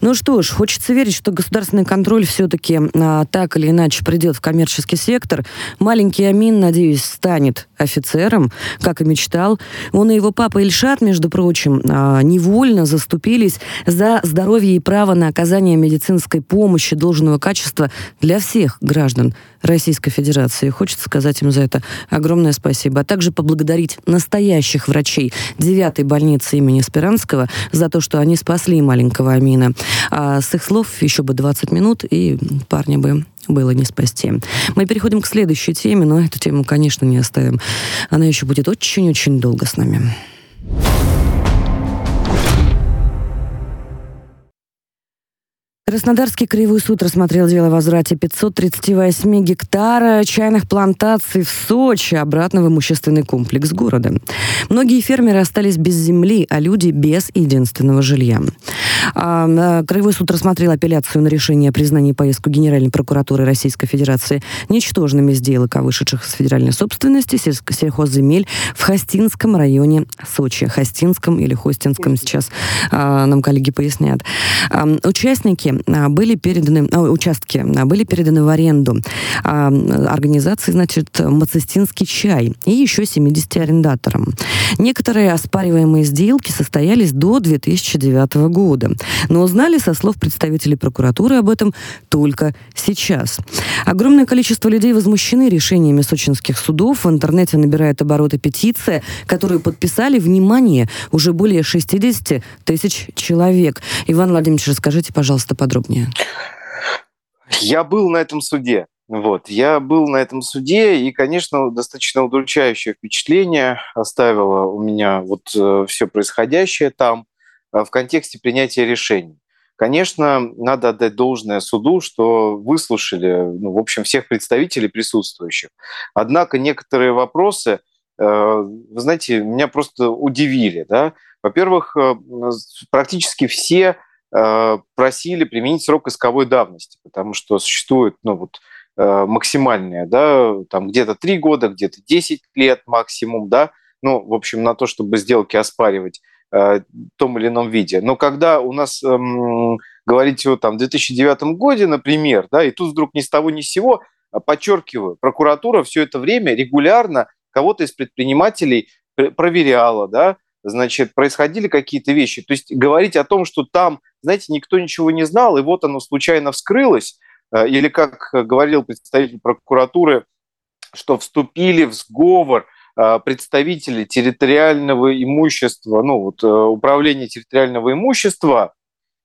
Ну что ж, хочется верить, что государственный контроль все-таки а, так или иначе придет в коммерческий сектор. Маленький Амин, надеюсь, станет офицером, как и мечтал. Он и его папа Ильшат, между прочим, невольно заступились за здоровье и право на оказание медицинской помощи должного качества для всех граждан Российской Федерации. Хочется сказать им за это огромное спасибо. А также поблагодарить настоящих врачей 9 больницы имени Спиранского за то, что они спасли маленького Амина. А с их слов еще бы 20 минут, и парня бы было не спасти. Мы переходим к следующей теме, но эту тему, конечно, не оставим. Она еще будет очень-очень долго с нами. Краснодарский краевой суд рассмотрел дело о возврате 538 гектара чайных плантаций в Сочи обратно в имущественный комплекс города. Многие фермеры остались без земли, а люди без единственного жилья. А, краевой суд рассмотрел апелляцию на решение о признании поездку Генеральной прокуратуры Российской Федерации ничтожными сделок о вышедших с федеральной собственности сельхозземель в Хостинском районе Сочи. Хостинском или Хостинском сейчас а, нам коллеги пояснят. А, участники были переданы, а, участки а, были переданы в аренду организации, значит, Мацистинский чай и еще 70 арендаторам. Некоторые оспариваемые сделки состоялись до 2009 года, но узнали со слов представителей прокуратуры об этом только сейчас. Огромное количество людей возмущены решениями сочинских судов. В интернете набирает обороты петиция, которую подписали, внимание, уже более 60 тысяч человек. Иван Владимирович, расскажите, пожалуйста, подробнее. Я был на этом суде. Вот. Я был на этом суде, и, конечно, достаточно удручающее впечатление оставило у меня вот э, все происходящее там э, в контексте принятия решений. Конечно, надо отдать должное суду, что выслушали, ну, в общем, всех представителей присутствующих. Однако некоторые вопросы, э, вы знаете, меня просто удивили. Да? Во-первых, э, практически все просили применить срок исковой давности, потому что существует ну, вот, э, максимальная, да, там где-то 3 года, где-то 10 лет максимум, да, ну, в общем, на то, чтобы сделки оспаривать э, в том или ином виде. Но когда у нас эм, говорите о там, 2009 году, например, да, и тут вдруг ни с того ни с сего, подчеркиваю, прокуратура все это время регулярно кого-то из предпринимателей проверяла, да, значит, происходили какие-то вещи. То есть говорить о том, что там, знаете, никто ничего не знал, и вот оно случайно вскрылось, э, или, как говорил представитель прокуратуры, что вступили в сговор э, представители территориального имущества, ну вот э, управления территориального имущества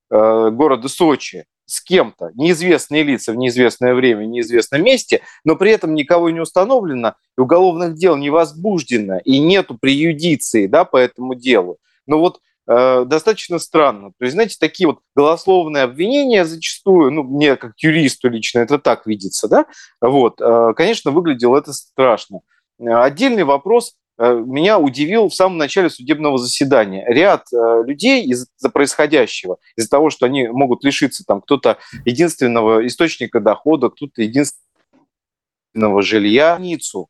города Сочи с кем-то, неизвестные лица в неизвестное время, в неизвестном месте, но при этом никого не установлено, и уголовных дел не возбуждено, и нету преюдиции да, по этому делу. Но вот э, достаточно странно. То есть, знаете, такие вот голословные обвинения зачастую, ну, мне как юристу лично это так видится, да, вот, э, конечно, выглядело это страшно. Отдельный вопрос, меня удивил в самом начале судебного заседания. Ряд э, людей из-за происходящего, из-за того, что они могут лишиться там кто-то единственного источника дохода, кто-то единственного жилья, больницу.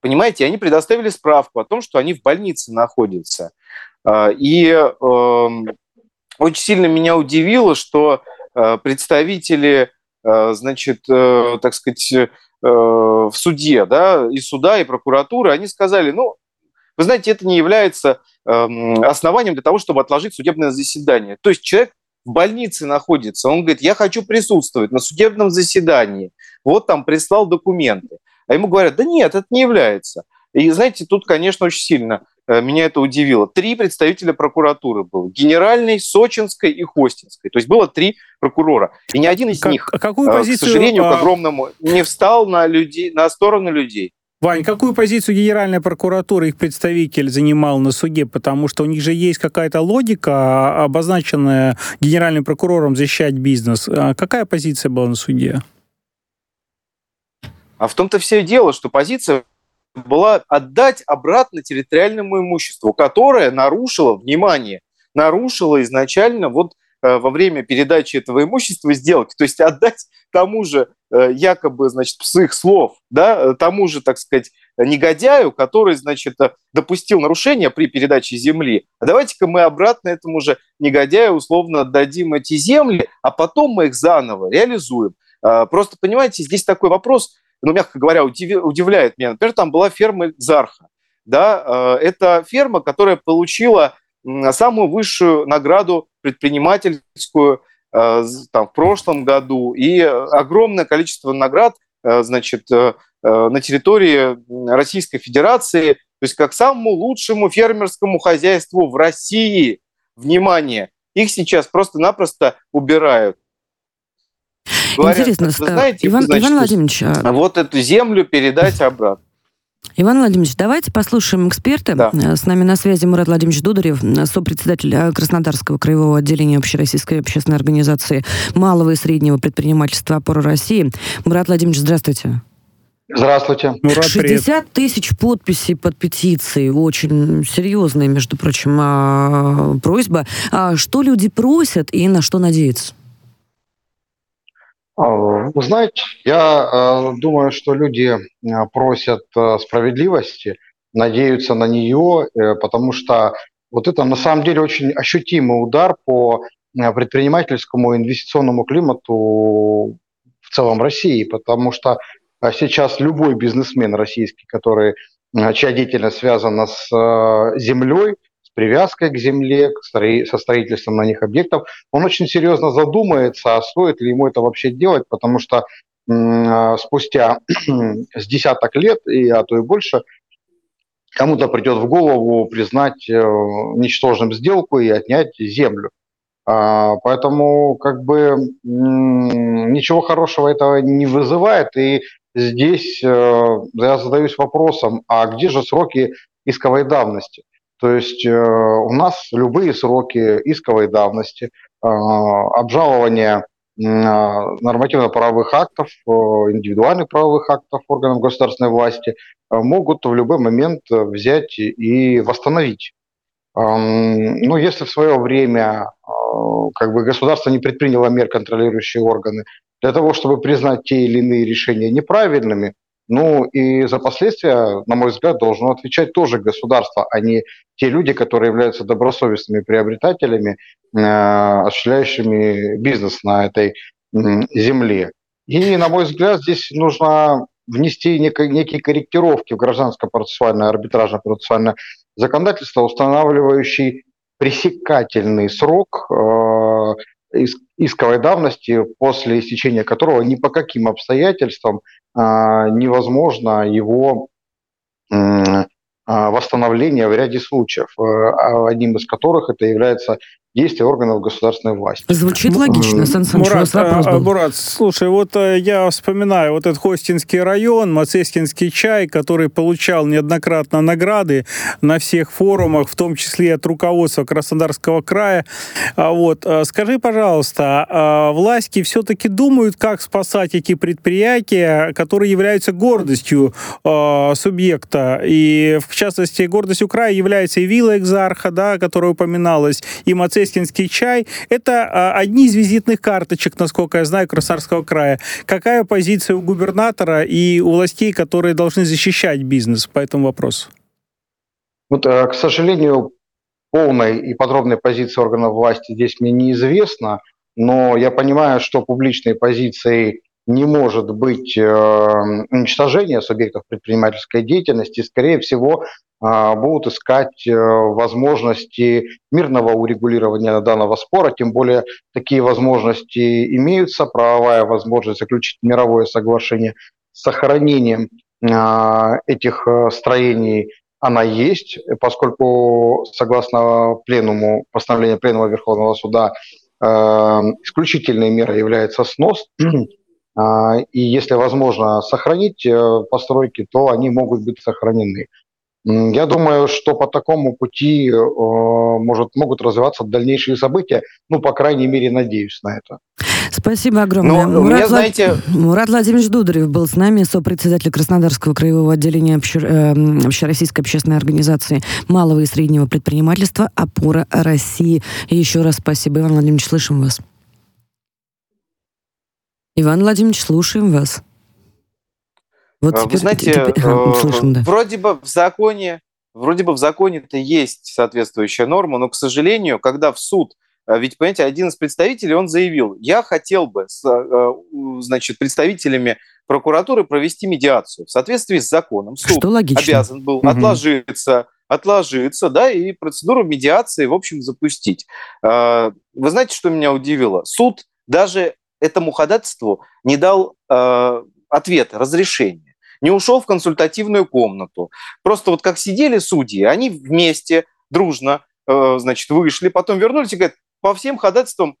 Понимаете, они предоставили справку о том, что они в больнице находятся. Э, и э, очень сильно меня удивило, что представители, значит, так сказать, в суде, да, и суда, и прокуратуры, они сказали, ну, вы знаете, это не является эм, основанием для того, чтобы отложить судебное заседание. То есть человек в больнице находится, он говорит, я хочу присутствовать на судебном заседании, вот там прислал документы. А ему говорят, да нет, это не является. И знаете, тут, конечно, очень сильно э, меня это удивило. Три представителя прокуратуры было. Генеральной, Сочинской и Хостинской. То есть было три прокурора. И ни один из как, них, какую позицию, к сожалению, к а, огромному, не встал на, людей, на сторону людей. Вань, какую позицию Генеральная прокуратура, их представитель, занимал на суде? Потому что у них же есть какая-то логика, а, обозначенная Генеральным прокурором защищать бизнес. А какая позиция была на суде? А в том-то все дело, что позиция была отдать обратно территориальному имуществу, которое нарушило, внимание, нарушило изначально вот Э, во время передачи этого имущества сделки, то есть отдать тому же э, якобы, значит, с их слов, да, тому же, так сказать, негодяю, который, значит, допустил нарушение при передаче земли. Давайте-ка мы обратно этому же негодяю условно отдадим эти земли, а потом мы их заново реализуем. Просто, понимаете, здесь такой вопрос, ну, мягко говоря, удивляет меня. Например, там была ферма Зарха. Да, э, это ферма, которая получила самую высшую награду предпринимательскую э, там, в прошлом году и огромное количество наград э, значит, на территории Российской Федерации, то есть как самому лучшему фермерскому хозяйству в России. Внимание, их сейчас просто-напросто убирают. Говорят, Интересно, вы знаете, Иван, значит, Иван Владимирович, а вот эту землю передать обратно. Иван Владимирович, давайте послушаем эксперта. Да. С нами на связи Мурат Владимирович Дударев, сопредседатель э, Краснодарского краевого отделения Общероссийской общественной организации малого и среднего предпринимательства «Опора России». Мурат Владимирович, здравствуйте. Здравствуйте. Мурат, 60 тысяч подписей под петицией. Очень серьезная, между прочим, а, просьба. А что люди просят и на что надеются? А, знаете, я э, думаю, что люди э, просят э, справедливости, надеются на нее, потому что вот это на самом деле очень ощутимый удар по предпринимательскому инвестиционному климату в целом России, потому что сейчас любой бизнесмен российский, который, чья деятельность связана с землей, привязкой к земле, со строительством на них объектов, он очень серьезно задумается, а стоит ли ему это вообще делать, потому что спустя с десяток лет, и а то и больше, кому-то придет в голову признать э, ничтожным сделку и отнять землю. А, поэтому как бы ничего хорошего этого не вызывает. И здесь э, я задаюсь вопросом, а где же сроки исковой давности? То есть э, у нас любые сроки исковой давности, э, обжалования э, нормативно-правовых актов, индивидуальных правовых актов органов государственной власти могут в любой момент взять и восстановить. Ну, если в свое время как бы государство не предприняло мер, контролирующие органы, для того, чтобы признать те или иные решения неправильными, ну и за последствия, на мой взгляд, должно отвечать тоже государство, а не те люди, которые являются добросовестными приобретателями, э, осуществляющими бизнес на этой земле. И, на мой взгляд, здесь нужно внести некие корректировки в гражданское процессуальное, арбитражное процессуальное законодательство, устанавливающий пресекательный срок э, исковой давности, после истечения которого ни по каким обстоятельствам а, невозможно его а, восстановление в ряде случаев, э, а одним из которых это является действия органов государственной власти. Звучит логично, Сан Саныч, Мурат, вопрос был. Мурат, слушай, вот э, я вспоминаю вот этот Хостинский район, Мацескинский чай, который получал неоднократно награды на всех форумах, в том числе от руководства Краснодарского края. А вот, э, скажи, пожалуйста, а власти все-таки думают, как спасать эти предприятия, которые являются гордостью э, субъекта, и в частности гордостью края является и Вилла Экзарха, да, которая упоминалась, и Мацескинский рождественский чай. Это а, одни из визитных карточек, насколько я знаю, Красарского края. Какая позиция у губернатора и у властей, которые должны защищать бизнес по этому вопросу? Вот, э, к сожалению, полной и подробной позиции органов власти здесь мне неизвестно. но я понимаю, что публичной позицией не может быть уничтожение субъектов предпринимательской деятельности. Скорее всего, будут искать возможности мирного урегулирования данного спора, тем более такие возможности имеются, правовая возможность заключить мировое соглашение с сохранением этих строений она есть, поскольку согласно пленуму, постановлению Пленума Верховного Суда, э, исключительной мерой является снос. А, и если возможно сохранить э, постройки, то они могут быть сохранены. Я думаю, что по такому пути э, может, могут развиваться дальнейшие события. Ну, по крайней мере, надеюсь на это. Спасибо огромное. Но, Мурат, меня, знаете... Мурат Владимирович Дударев был с нами, сопредседатель Краснодарского краевого отделения общер... э, Общероссийской общественной организации малого и среднего предпринимательства «Опора России». И еще раз спасибо, Иван Владимирович, слышим вас. Иван Владимирович, слушаем вас. Вот а, теперь, Вы знаете, теперь, ага, слышим, да. вроде бы в законе, вроде бы в законе-то есть соответствующая норма, но, к сожалению, когда в суд а, ведь, понимаете, один из представителей, он заявил, я хотел бы с а, значит, представителями прокуратуры провести медиацию в соответствии с законом. Суд Что логично. обязан был угу. отложиться, отложиться, да, и процедуру медиации, в общем, запустить. Вы знаете, что меня удивило? Суд даже этому ходатайству не дал ответа, разрешения не ушел в консультативную комнату. Просто вот как сидели судьи, они вместе, дружно, значит, вышли, потом вернулись и говорят, по всем ходатайствам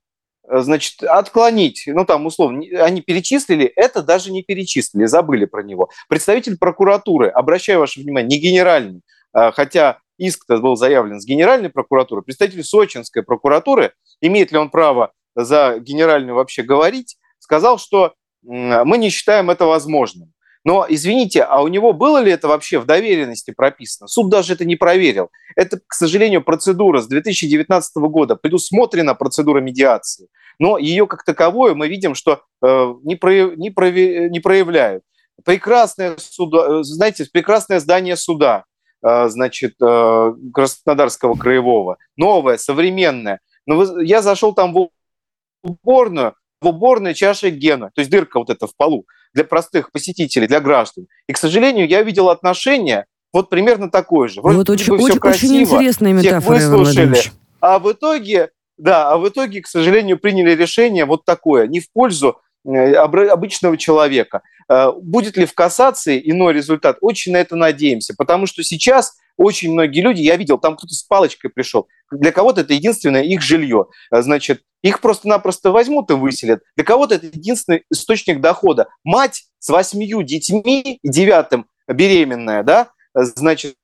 э, значит, отклонить, ну там условно, они перечислили, это даже не перечислили, забыли про него. Представитель прокуратуры, обращаю ваше внимание, не генеральный, а, хотя иск-то был заявлен с генеральной прокуратуры, представитель Сочинской прокуратуры, имеет ли он право за генеральную вообще говорить, сказал, что мы не считаем это возможным. Но, извините, а у него было ли это вообще в доверенности прописано? Суд даже это не проверил. Это, к сожалению, процедура с 2019 года, предусмотрена процедура медиации. Но ее как таковую мы видим, что э, не, прояв, не, прояв, не проявляют. Прекрасное, суда, знаете, прекрасное здание суда, э, значит, э, Краснодарского краевого, новое, современное. Но вы, я зашел там в уборную, в уборной чаше гена, то есть дырка вот эта в полу для простых посетителей, для граждан. И, к сожалению, я видел отношение вот примерно такое же. Вроде вот очень, очень, красиво, очень интересная метафора, всех выслушали, а в итоге, да, а в итоге, к сожалению, приняли решение вот такое, не в пользу э, обычного человека. Э, будет ли в кассации иной результат? Очень на это надеемся, потому что сейчас очень многие люди, я видел, там кто-то с палочкой пришел, для кого-то это единственное их жилье. Значит, их просто-напросто возьмут и выселят. Для кого-то это единственный источник дохода. Мать с восьмию детьми девятым беременная, да, значит,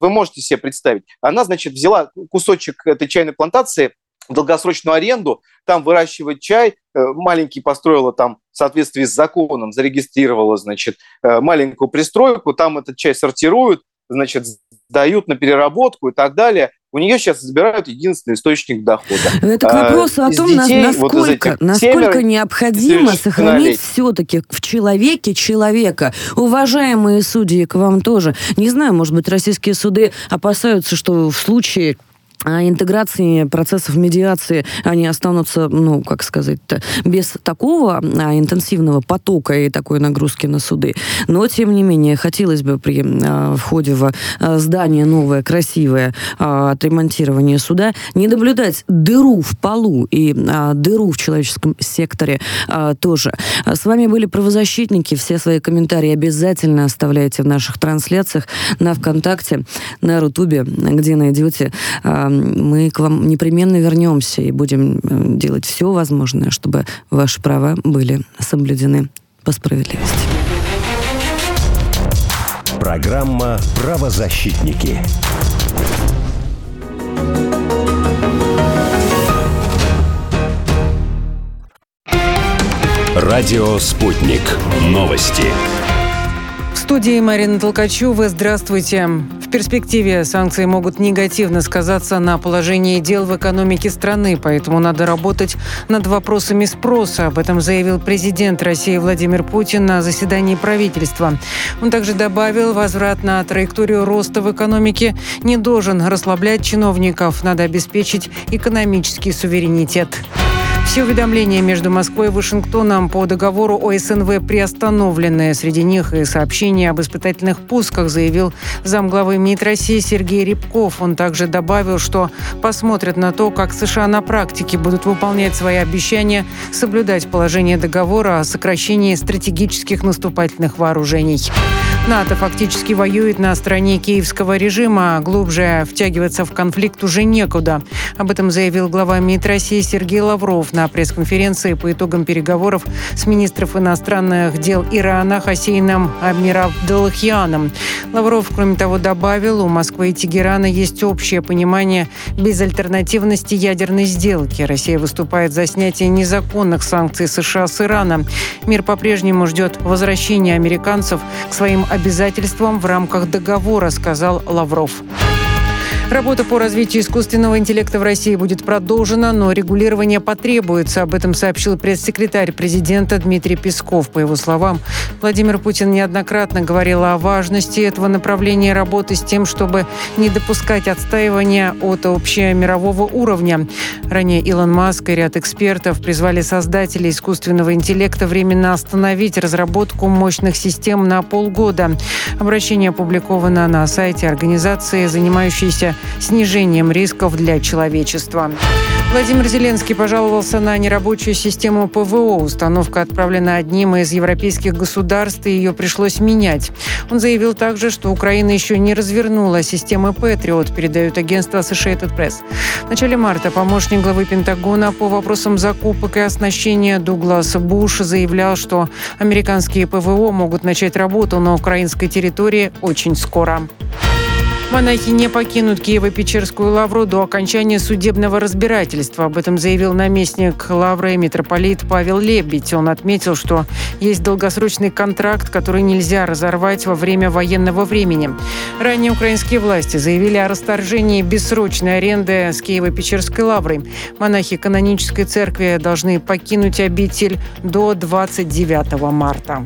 вы можете себе представить, она, значит, взяла кусочек этой чайной плантации долгосрочную аренду, там выращивать чай, э, маленький построила там в соответствии с законом, зарегистрировала, значит, э, маленькую пристройку, там этот чай сортируют, значит, дают на переработку и так далее. У нее сейчас забирают единственный источник дохода. Это к а, вопросу а, о том, детей, насколько, вот насколько необходимо сохранить все-таки в человеке человека. Уважаемые судьи, к вам тоже. Не знаю, может быть, российские суды опасаются, что в случае интеграции процессов медиации, они останутся, ну, как сказать без такого а, интенсивного потока и такой нагрузки на суды. Но, тем не менее, хотелось бы при а, входе в а, здание новое, красивое, а, отремонтирование суда, не наблюдать дыру в полу и а, дыру в человеческом секторе а, тоже. С вами были правозащитники. Все свои комментарии обязательно оставляйте в наших трансляциях на ВКонтакте, на Рутубе, где найдете а, мы к вам непременно вернемся и будем э, делать все возможное, чтобы ваши права были соблюдены по справедливости. Программа «Правозащитники». Радио «Спутник». Новости студии Марина Толкачева. Здравствуйте. В перспективе санкции могут негативно сказаться на положении дел в экономике страны, поэтому надо работать над вопросами спроса. Об этом заявил президент России Владимир Путин на заседании правительства. Он также добавил, возврат на траекторию роста в экономике не должен расслаблять чиновников. Надо обеспечить экономический суверенитет. Все уведомления между Москвой и Вашингтоном по договору о СНВ приостановлены. Среди них и сообщения об испытательных пусках, заявил замглавы МИД России Сергей Рябков. Он также добавил, что посмотрят на то, как США на практике будут выполнять свои обещания соблюдать положение договора о сокращении стратегических наступательных вооружений. НАТО фактически воюет на стороне киевского режима, а глубже втягиваться в конфликт уже некуда. Об этом заявил глава МИД России Сергей Лавров на пресс-конференции по итогам переговоров с министром иностранных дел Ирана Хасейном Амирабдалахьяном. Лавров, кроме того, добавил, у Москвы и Тегерана есть общее понимание безальтернативности ядерной сделки. Россия выступает за снятие незаконных санкций США с Ирана. Мир по-прежнему ждет возвращения американцев к своим обязательствам в рамках договора, сказал Лавров. Работа по развитию искусственного интеллекта в России будет продолжена, но регулирование потребуется. Об этом сообщил пресс-секретарь президента Дмитрий Песков. По его словам, Владимир Путин неоднократно говорил о важности этого направления работы с тем, чтобы не допускать отстаивания от общемирового уровня. Ранее Илон Маск и ряд экспертов призвали создателей искусственного интеллекта временно остановить разработку мощных систем на полгода. Обращение опубликовано на сайте организации, занимающейся снижением рисков для человечества. Владимир Зеленский пожаловался на нерабочую систему ПВО. Установка отправлена одним из европейских государств, и ее пришлось менять. Он заявил также, что Украина еще не развернула системы «Патриот», передают агентство Associated Press. В начале марта помощник главы Пентагона по вопросам закупок и оснащения Дуглас Буш заявлял, что американские ПВО могут начать работу на украинской территории очень скоро. Монахи не покинут Киево-Печерскую лавру до окончания судебного разбирательства. Об этом заявил наместник лавры митрополит Павел Лебедь. Он отметил, что есть долгосрочный контракт, который нельзя разорвать во время военного времени. Ранее украинские власти заявили о расторжении бессрочной аренды с Киево-Печерской лаврой. Монахи канонической церкви должны покинуть обитель до 29 марта.